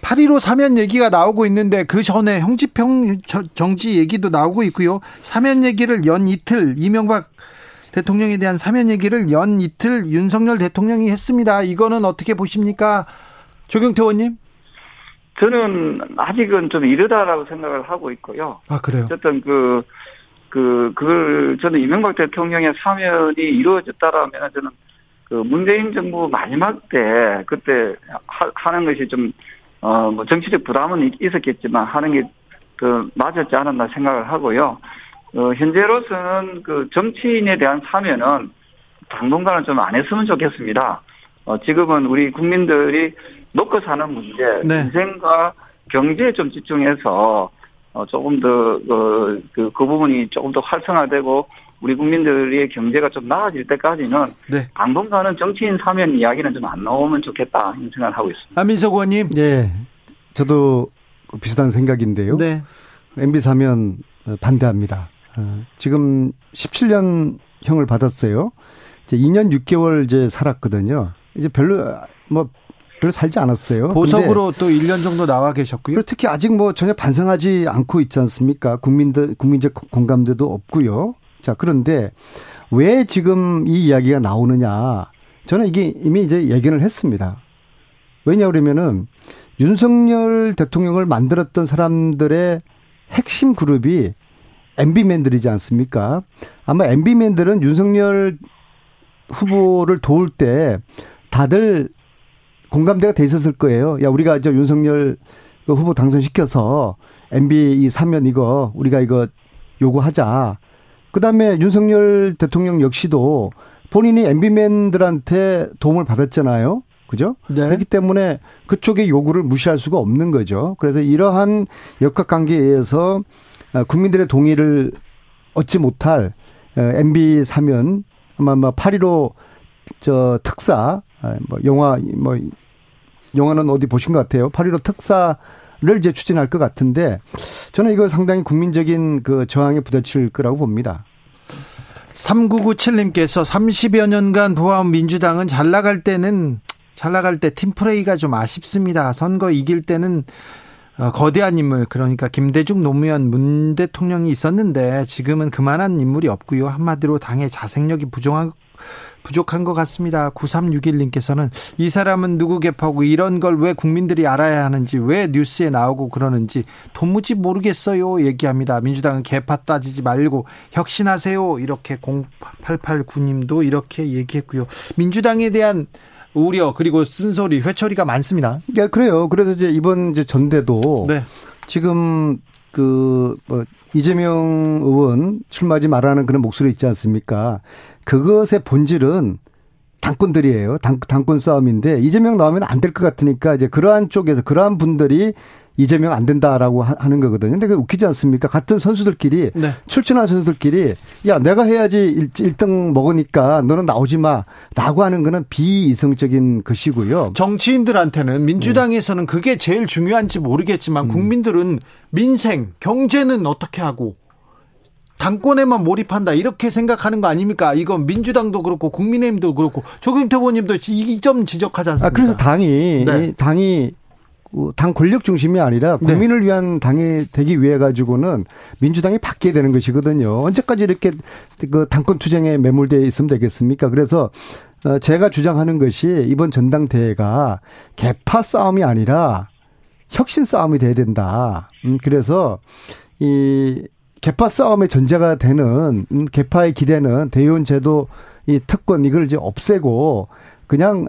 8.15 사면 얘기가 나오고 있는데 그 전에 형집형 정지 얘기도 나오고 있고요. 사면 얘기를 연 이틀 이명박 대통령에 대한 사면 얘기를 연 이틀 윤석열 대통령이 했습니다. 이거는 어떻게 보십니까? 조경태 의원님? 저는 아직은 좀 이르다라고 생각을 하고 있고요. 아, 그래요? 어쨌든 그, 그, 그걸 저는 이명박 대통령의 사면이 이루어졌다라면 저는 그 문재인 정부 마지막 때 그때 하, 는 것이 좀, 어, 뭐 정치적 부담은 있었겠지만 하는 게 그 맞았지 않았나 생각을 하고요. 어, 현재로서는 그 정치인에 대한 사면은 당분간은 좀 안 했으면 좋겠습니다. 어, 지금은 우리 국민들이 먹고 사는 문제, 네. 인생과 경제에 좀 집중해서 어, 조금 더, 그, 그, 그 부분이 조금 더 활성화되고 우리 국민들의 경제가 좀 나아질 때까지는 네. 당분간은 정치인 사면 이야기는 좀 안 나오면 좋겠다 이런 생각을 하고 있습니다. 안민석 의원님. 네. 저도 비슷한 생각인데요. 네. MB 사면 반대합니다. 어, 지금 17년형을 받았어요. 이제 2년 6개월 이제 살았거든요. 이제 별로 뭐 별로 살지 않았어요. 보석으로 또 1년 정도 나와 계셨고요. 특히 아직 뭐 전혀 반성하지 않고 있지 않습니까? 국민들 국민적 공감대도 없고요. 자, 그런데 왜 지금 이 이야기가 나오느냐? 저는 이게 이미 이제 예견을 했습니다. 왜냐 그러면은 윤석열 대통령을 만들었던 사람들의 핵심 그룹이 MB맨들이지 않습니까? 아마 MB맨들은 윤석열 후보를 도울 때 다들 공감대가 돼 있었을 거예요. 야, 우리가 저 윤석열 그 후보 당선시켜서 MB 이 사면 이거 우리가 이거 요구하자. 그 다음에 윤석열 대통령 역시도 본인이 MB맨들한테 도움을 받았잖아요. 그죠? 네. 그렇기 때문에 그쪽의 요구를 무시할 수가 없는 거죠. 그래서 이러한 역학 관계에 의해서 국민들의 동의를 얻지 못할 MB 사면 아마 뭐8.15저 특사 아, 뭐 영화 뭐 영화는 어디 보신 것 같아요. 8.15 특사를 이제 추진할 것 같은데 저는 이거 상당히 국민적인 그 저항에 부딪힐 거라고 봅니다. 3997님께서 30여 년간 보아온 민주당은 잘 나갈 때는 잘 나갈 때 팀플레이가 좀 아쉽습니다. 선거 이길 때는 어, 거대한 인물 그러니까 김대중 노무현 문 대통령이 있었는데 지금은 그만한 인물이 없고요. 한마디로 당의 자생력이 부족한 부족한 것 같습니다. 9361님께서는 이 사람은 누구 개파고 이런 걸 왜 국민들이 알아야 하는지 왜 뉴스에 나오고 그러는지 도무지 모르겠어요. 얘기합니다. 민주당은 개파 따지지 말고 혁신하세요. 이렇게 0889님도 이렇게 얘기했고요. 민주당에 대한 우려 그리고 쓴소리 회초리가 많습니다. 네, 그래요. 그래서 이제 이번 이제 전대도 네. 지금 그 뭐 이재명 의원 출마하지 말라는 그런 목소리 있지 않습니까? 그것의 본질은 당권들이에요. 당, 당권 싸움인데 이재명 나오면 안 될 것 같으니까 이제 그러한 쪽에서 그러한 분들이 이재명 안 된다라고 하는 거거든요. 근데 그 웃기지 않습니까? 같은 선수들끼리 네. 출전한 선수들끼리 야 내가 해야지 1, 등 먹으니까 너는 나오지 마라고 하는 거는 비이성적인 것이고요. 정치인들한테는 민주당에서는 그게 제일 중요한지 모르겠지만 음. 국민들은 민생, 경제는 어떻게 하고 당권에만 몰입한다 이렇게 생각하는 거 아닙니까? 이건 민주당도 그렇고 국민의힘도 그렇고 조경태 의원님도 이 점 지적하지 않습니까? 아, 그래서 당이 네. 당이 그당 권력 중심이 아니라 네. 국민을 네. 위한 당이 되기 위해 가지고는 민주당이 바뀌어야 되는 것이거든요. 언제까지 이렇게 그 당권 투쟁에 매몰되어 있으면 되겠습니까? 그래서 어, 제가 주장하는 것이 이번 전당대회가 개파 싸움이 아니라 혁신 싸움이 돼야 된다. 음, 그래서 이 개파 싸움의 전제가 되는 음, 개파의 기대는 대의원 제도 이 특권 이걸 이제 없애고 그냥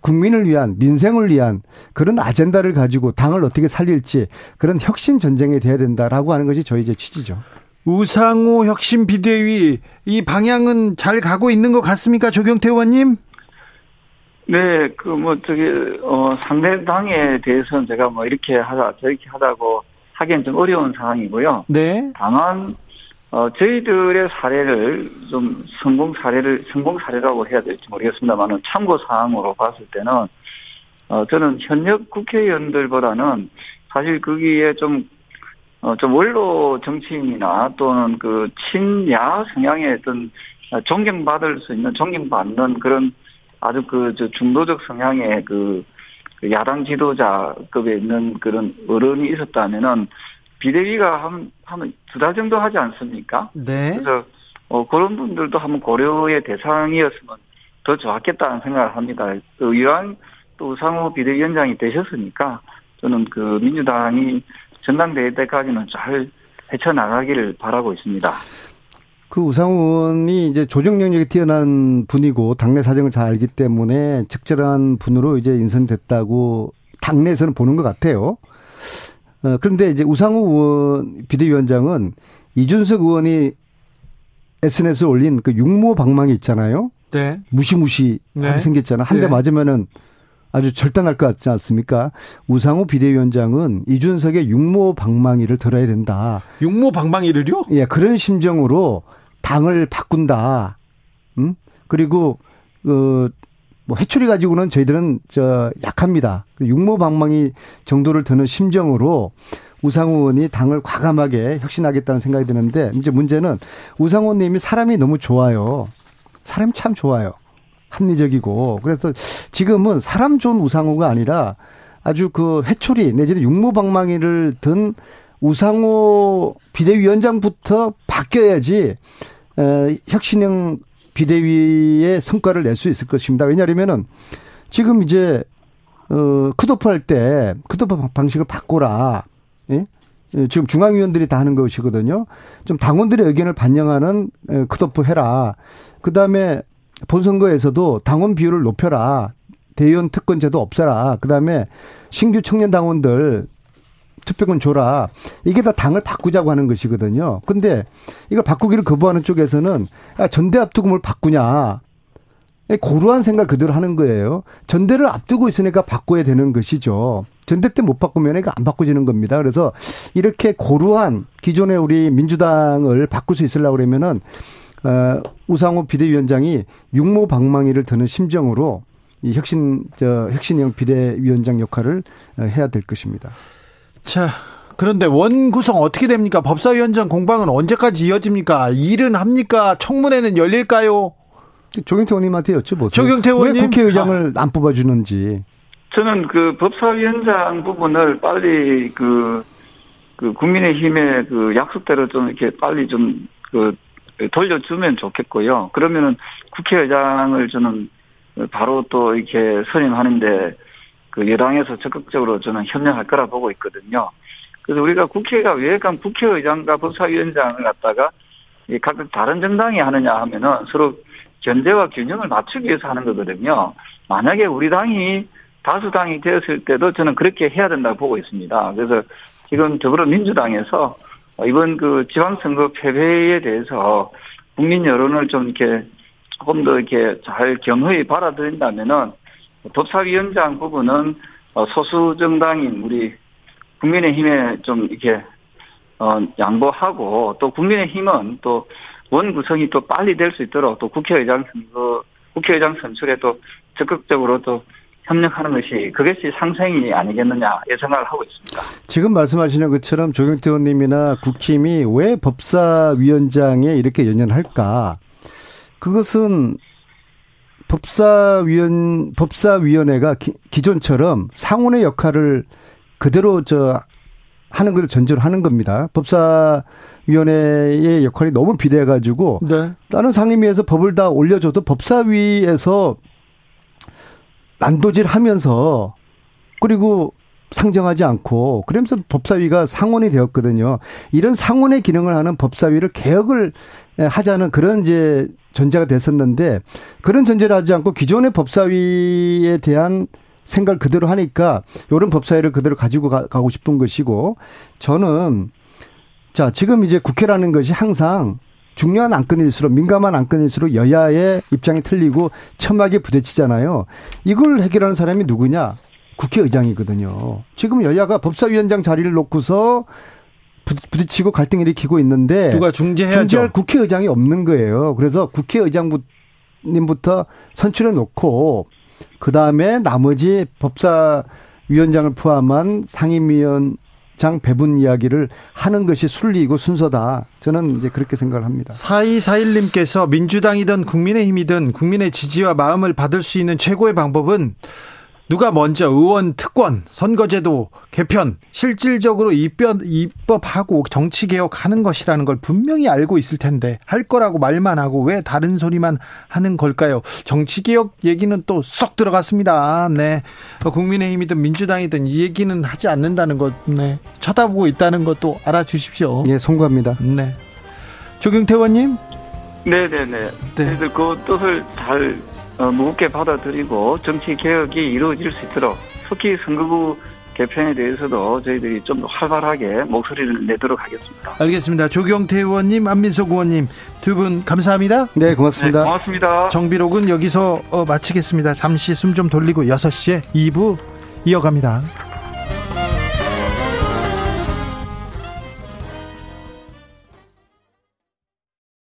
국민을 위한 민생을 위한 그런 아젠다를 가지고 당을 어떻게 살릴지 그런 혁신 전쟁이 돼야 된다라고 하는 것이 저희 이제 취지죠. 우상호 혁신 비대위 이 방향은 잘 가고 있는 것 같습니까, 조경태 의원님? 네, 그 뭐 저기 어 상대 당에 대해서는 제가 뭐 이렇게 하다 저렇게 하다고 하기엔 좀 어려운 상황이고요. 네. 다만 어, 저희들의 사례를 좀 성공 사례를 성공 사례라고 해야 될지 모르겠습니다만은 참고 사항으로 봤을 때는 어, 저는 현역 국회의원들보다는 사실 거기에 좀 어, 좀 원로 정치인이나 또는 그 친야 성향의 어떤 존경받을 수 있는 존경받는 그런 아주 그 저 중도적 성향의 그, 그 야당 지도자급에 있는 그런 어른이 있었다면은 비대위가 한, 한 두 달 정도 하지 않습니까? 네. 그래서, 어, 그런 분들도 한번 고려의 대상이었으면 더 좋았겠다는 생각을 합니다. 그 이왕 또 우상호 비대위원장이 되셨으니까 저는 그 민주당이 전당대회 때까지는 잘 헤쳐나가기를 바라고 있습니다. 그 우상호 의원이 이제 조정 능력이 뛰어난 분이고 당내 사정을 잘 알기 때문에 적절한 분으로 이제 인선됐다고 당내에서는 보는 것 같아요. 어, 그런데 이제 우상호 의원 비대위원장은 이준석 의원이 SNS에 올린 그 육모 방망이 있잖아요. 네. 무시무시 네. 생겼잖아. 한대 네. 맞으면은 아주 절단할 것 같지 않습니까? 우상호 비대위원장은 이준석의 육모 방망이를 들어야 된다. 육모 방망이를요? 예, 그런 심정으로 당을 바꾼다. 음? 그리고 그뭐 해초리 가지고는 저희들은 저 약합니다. 육모 방망이 정도를 드는 심정으로 우상호 의원이 당을 과감하게 혁신하겠다는 생각이 드는데 이제 문제는 우상호 님이 사람이 너무 좋아요. 사람 참 좋아요. 합리적이고 그래서 지금은 사람 좋은 우상호가 아니라 아주 그 해초리 내지는 육모방망이를 든 우상호 비대위원장부터 바뀌어야지 에, 혁신형 비대위의 성과를 낼 수 있을 것입니다. 왜냐하면은 지금 이제 어 컷오프 할 때 컷오프 방식을 바꿔라. 예? 지금 중앙위원들이 다 하는 것이거든요. 좀 당원들의 의견을 반영하는 컷오프 해라. 그 다음에 본선거에서도 당원 비율을 높여라. 대의원 특권제도 없애라. 그 다음에 신규 청년 당원들 투표권 줘라. 이게 다 당을 바꾸자고 하는 것이거든요. 근데 이걸 바꾸기를 거부하는 쪽에서는 야, 전대 앞두고 뭘 바꾸냐. 고루한 생각 그대로 하는 거예요. 전대를 앞두고 있으니까 바꿔야 되는 것이죠. 전대 때 못 바꾸면 이거 안 바꿔지는 겁니다. 그래서 이렇게 고루한 기존의 우리 민주당을 바꿀 수 있으려고 그러면은 어, 우상호 비대위원장이 육모 방망이를 드는 심정으로 이 혁신 저 혁신형 비대위원장 역할을 어, 해야 될 것입니다. 자, 그런데 원 구성 어떻게 됩니까? 법사위원장 공방은 언제까지 이어집니까? 일은 합니까? 청문회는 열릴까요? 조경태 의원님한테 여쭤보세요. 조경태 의원님. 왜 국회의장을 아. 안 뽑아주는지. 저는 그 법사위원장 부분을 빨리 그, 그 국민의힘의 그 약속대로 좀 이렇게 빨리 좀 그 돌려주면 좋겠고요. 그러면은 국회의장을 저는 바로 또 이렇게 선임하는데 그 여당에서 적극적으로 저는 협력할 거라 보고 있거든요. 그래서 우리가 국회가 왜 간 국회의장과 법사위원장을 갖다가 각각 다른 정당이 하느냐 하면은 서로 견제와 균형을 맞추기 위해서 하는 거거든요. 만약에 우리 당이 다수당이 되었을 때도 저는 그렇게 해야 된다고 보고 있습니다. 그래서 지금 더불어민주당에서 이번 그 지방선거 패배에 대해서 국민 여론을 좀 이렇게 조금 더 이렇게 잘 겸허히 받아들인다면은 법사위원장 부분은 어, 소수 정당인 우리 국민의힘에 좀 이렇게 어 양보하고 또 국민의힘은 또 원 구성이 또 빨리 될 수 있도록 또 국회의장 선거 국회의장 선출에 또 적극적으로 또 협력하는 것이 그것이 상생이 아니겠느냐 예상을 하고 있습니다. 지금 말씀하시는 것처럼 조경태 의원님이나 국힘이 왜 법사위원장에 이렇게 연연할까? 그것은 법사위원 법사위원회가 기, 기존처럼 상원의 역할을 그대로 저 하는 것을 전제로 하는 겁니다. 법사위원회의 역할이 너무 비대해가지고 네. 다른 상임위에서 법을 다 올려줘도 법사위에서 난도질 하면서 그리고 상정하지 않고 그러면서 법사위가 상원이 되었거든요. 이런 상원의 기능을 하는 법사위를 개혁을 하자는 그런 이제 전제가 됐었는데 그런 전제를 하지 않고 기존의 법사위에 대한 생각을 그대로 하니까 이런 법사위를 그대로 가지고 가 고 싶은 것이고 저는 자 지금 이제 국회라는 것이 항상 중요한 안건일수록 민감한 안건일수록 여야의 입장이 틀리고 첨하게 부딪히잖아요. 이걸 해결하는 사람이 누구냐? 국회의장이거든요. 지금 여야가 법사위원장 자리를 놓고서 부딪히고 갈등 일으키고 있는데 누가 중재해야죠. 중재할 국회의장이 없는 거예요. 그래서 국회의장님부터 선출해 놓고 그 다음에 나머지 법사위원장을 포함한 상임위원 입장 배분 이야기를 하는 것이 순리이고 순서다. 저는 이제 그렇게 생각을 합니다. 4241님께서 민주당이든 국민의힘이든 국민의 지지와 마음을 받을 수 있는 최고의 방법은 누가 먼저 의원 특권, 선거제도 개편, 실질적으로 입법, 입법하고 정치개혁하는 것이라는 걸 분명히 알고 있을 텐데 할 거라고 말만 하고 왜 다른 소리만 하는 걸까요? 정치개혁 얘기는 또 쏙 들어갔습니다. 네. 국민의힘이든 민주당이든 이 얘기는 하지 않는다는 것, 네. 쳐다보고 있다는 것도 알아주십시오. 예, 송구합니다. 네. 조경태 의원님? 네네네. 네. 그 뜻을 잘 어, 무겁게 받아들이고 정치 개혁이 이루어질 수 있도록 특히 선거구 개편에 대해서도 저희들이 좀 더 활발하게 목소리를 내도록 하겠습니다. 알겠습니다. 조경태 의원님, 안민석 의원님 두 분 감사합니다. 네, 고맙습니다. 네, 고맙습니다. 정비록은 여기서 어, 마치겠습니다. 잠시 숨 좀 돌리고 6시에 2부 이어갑니다.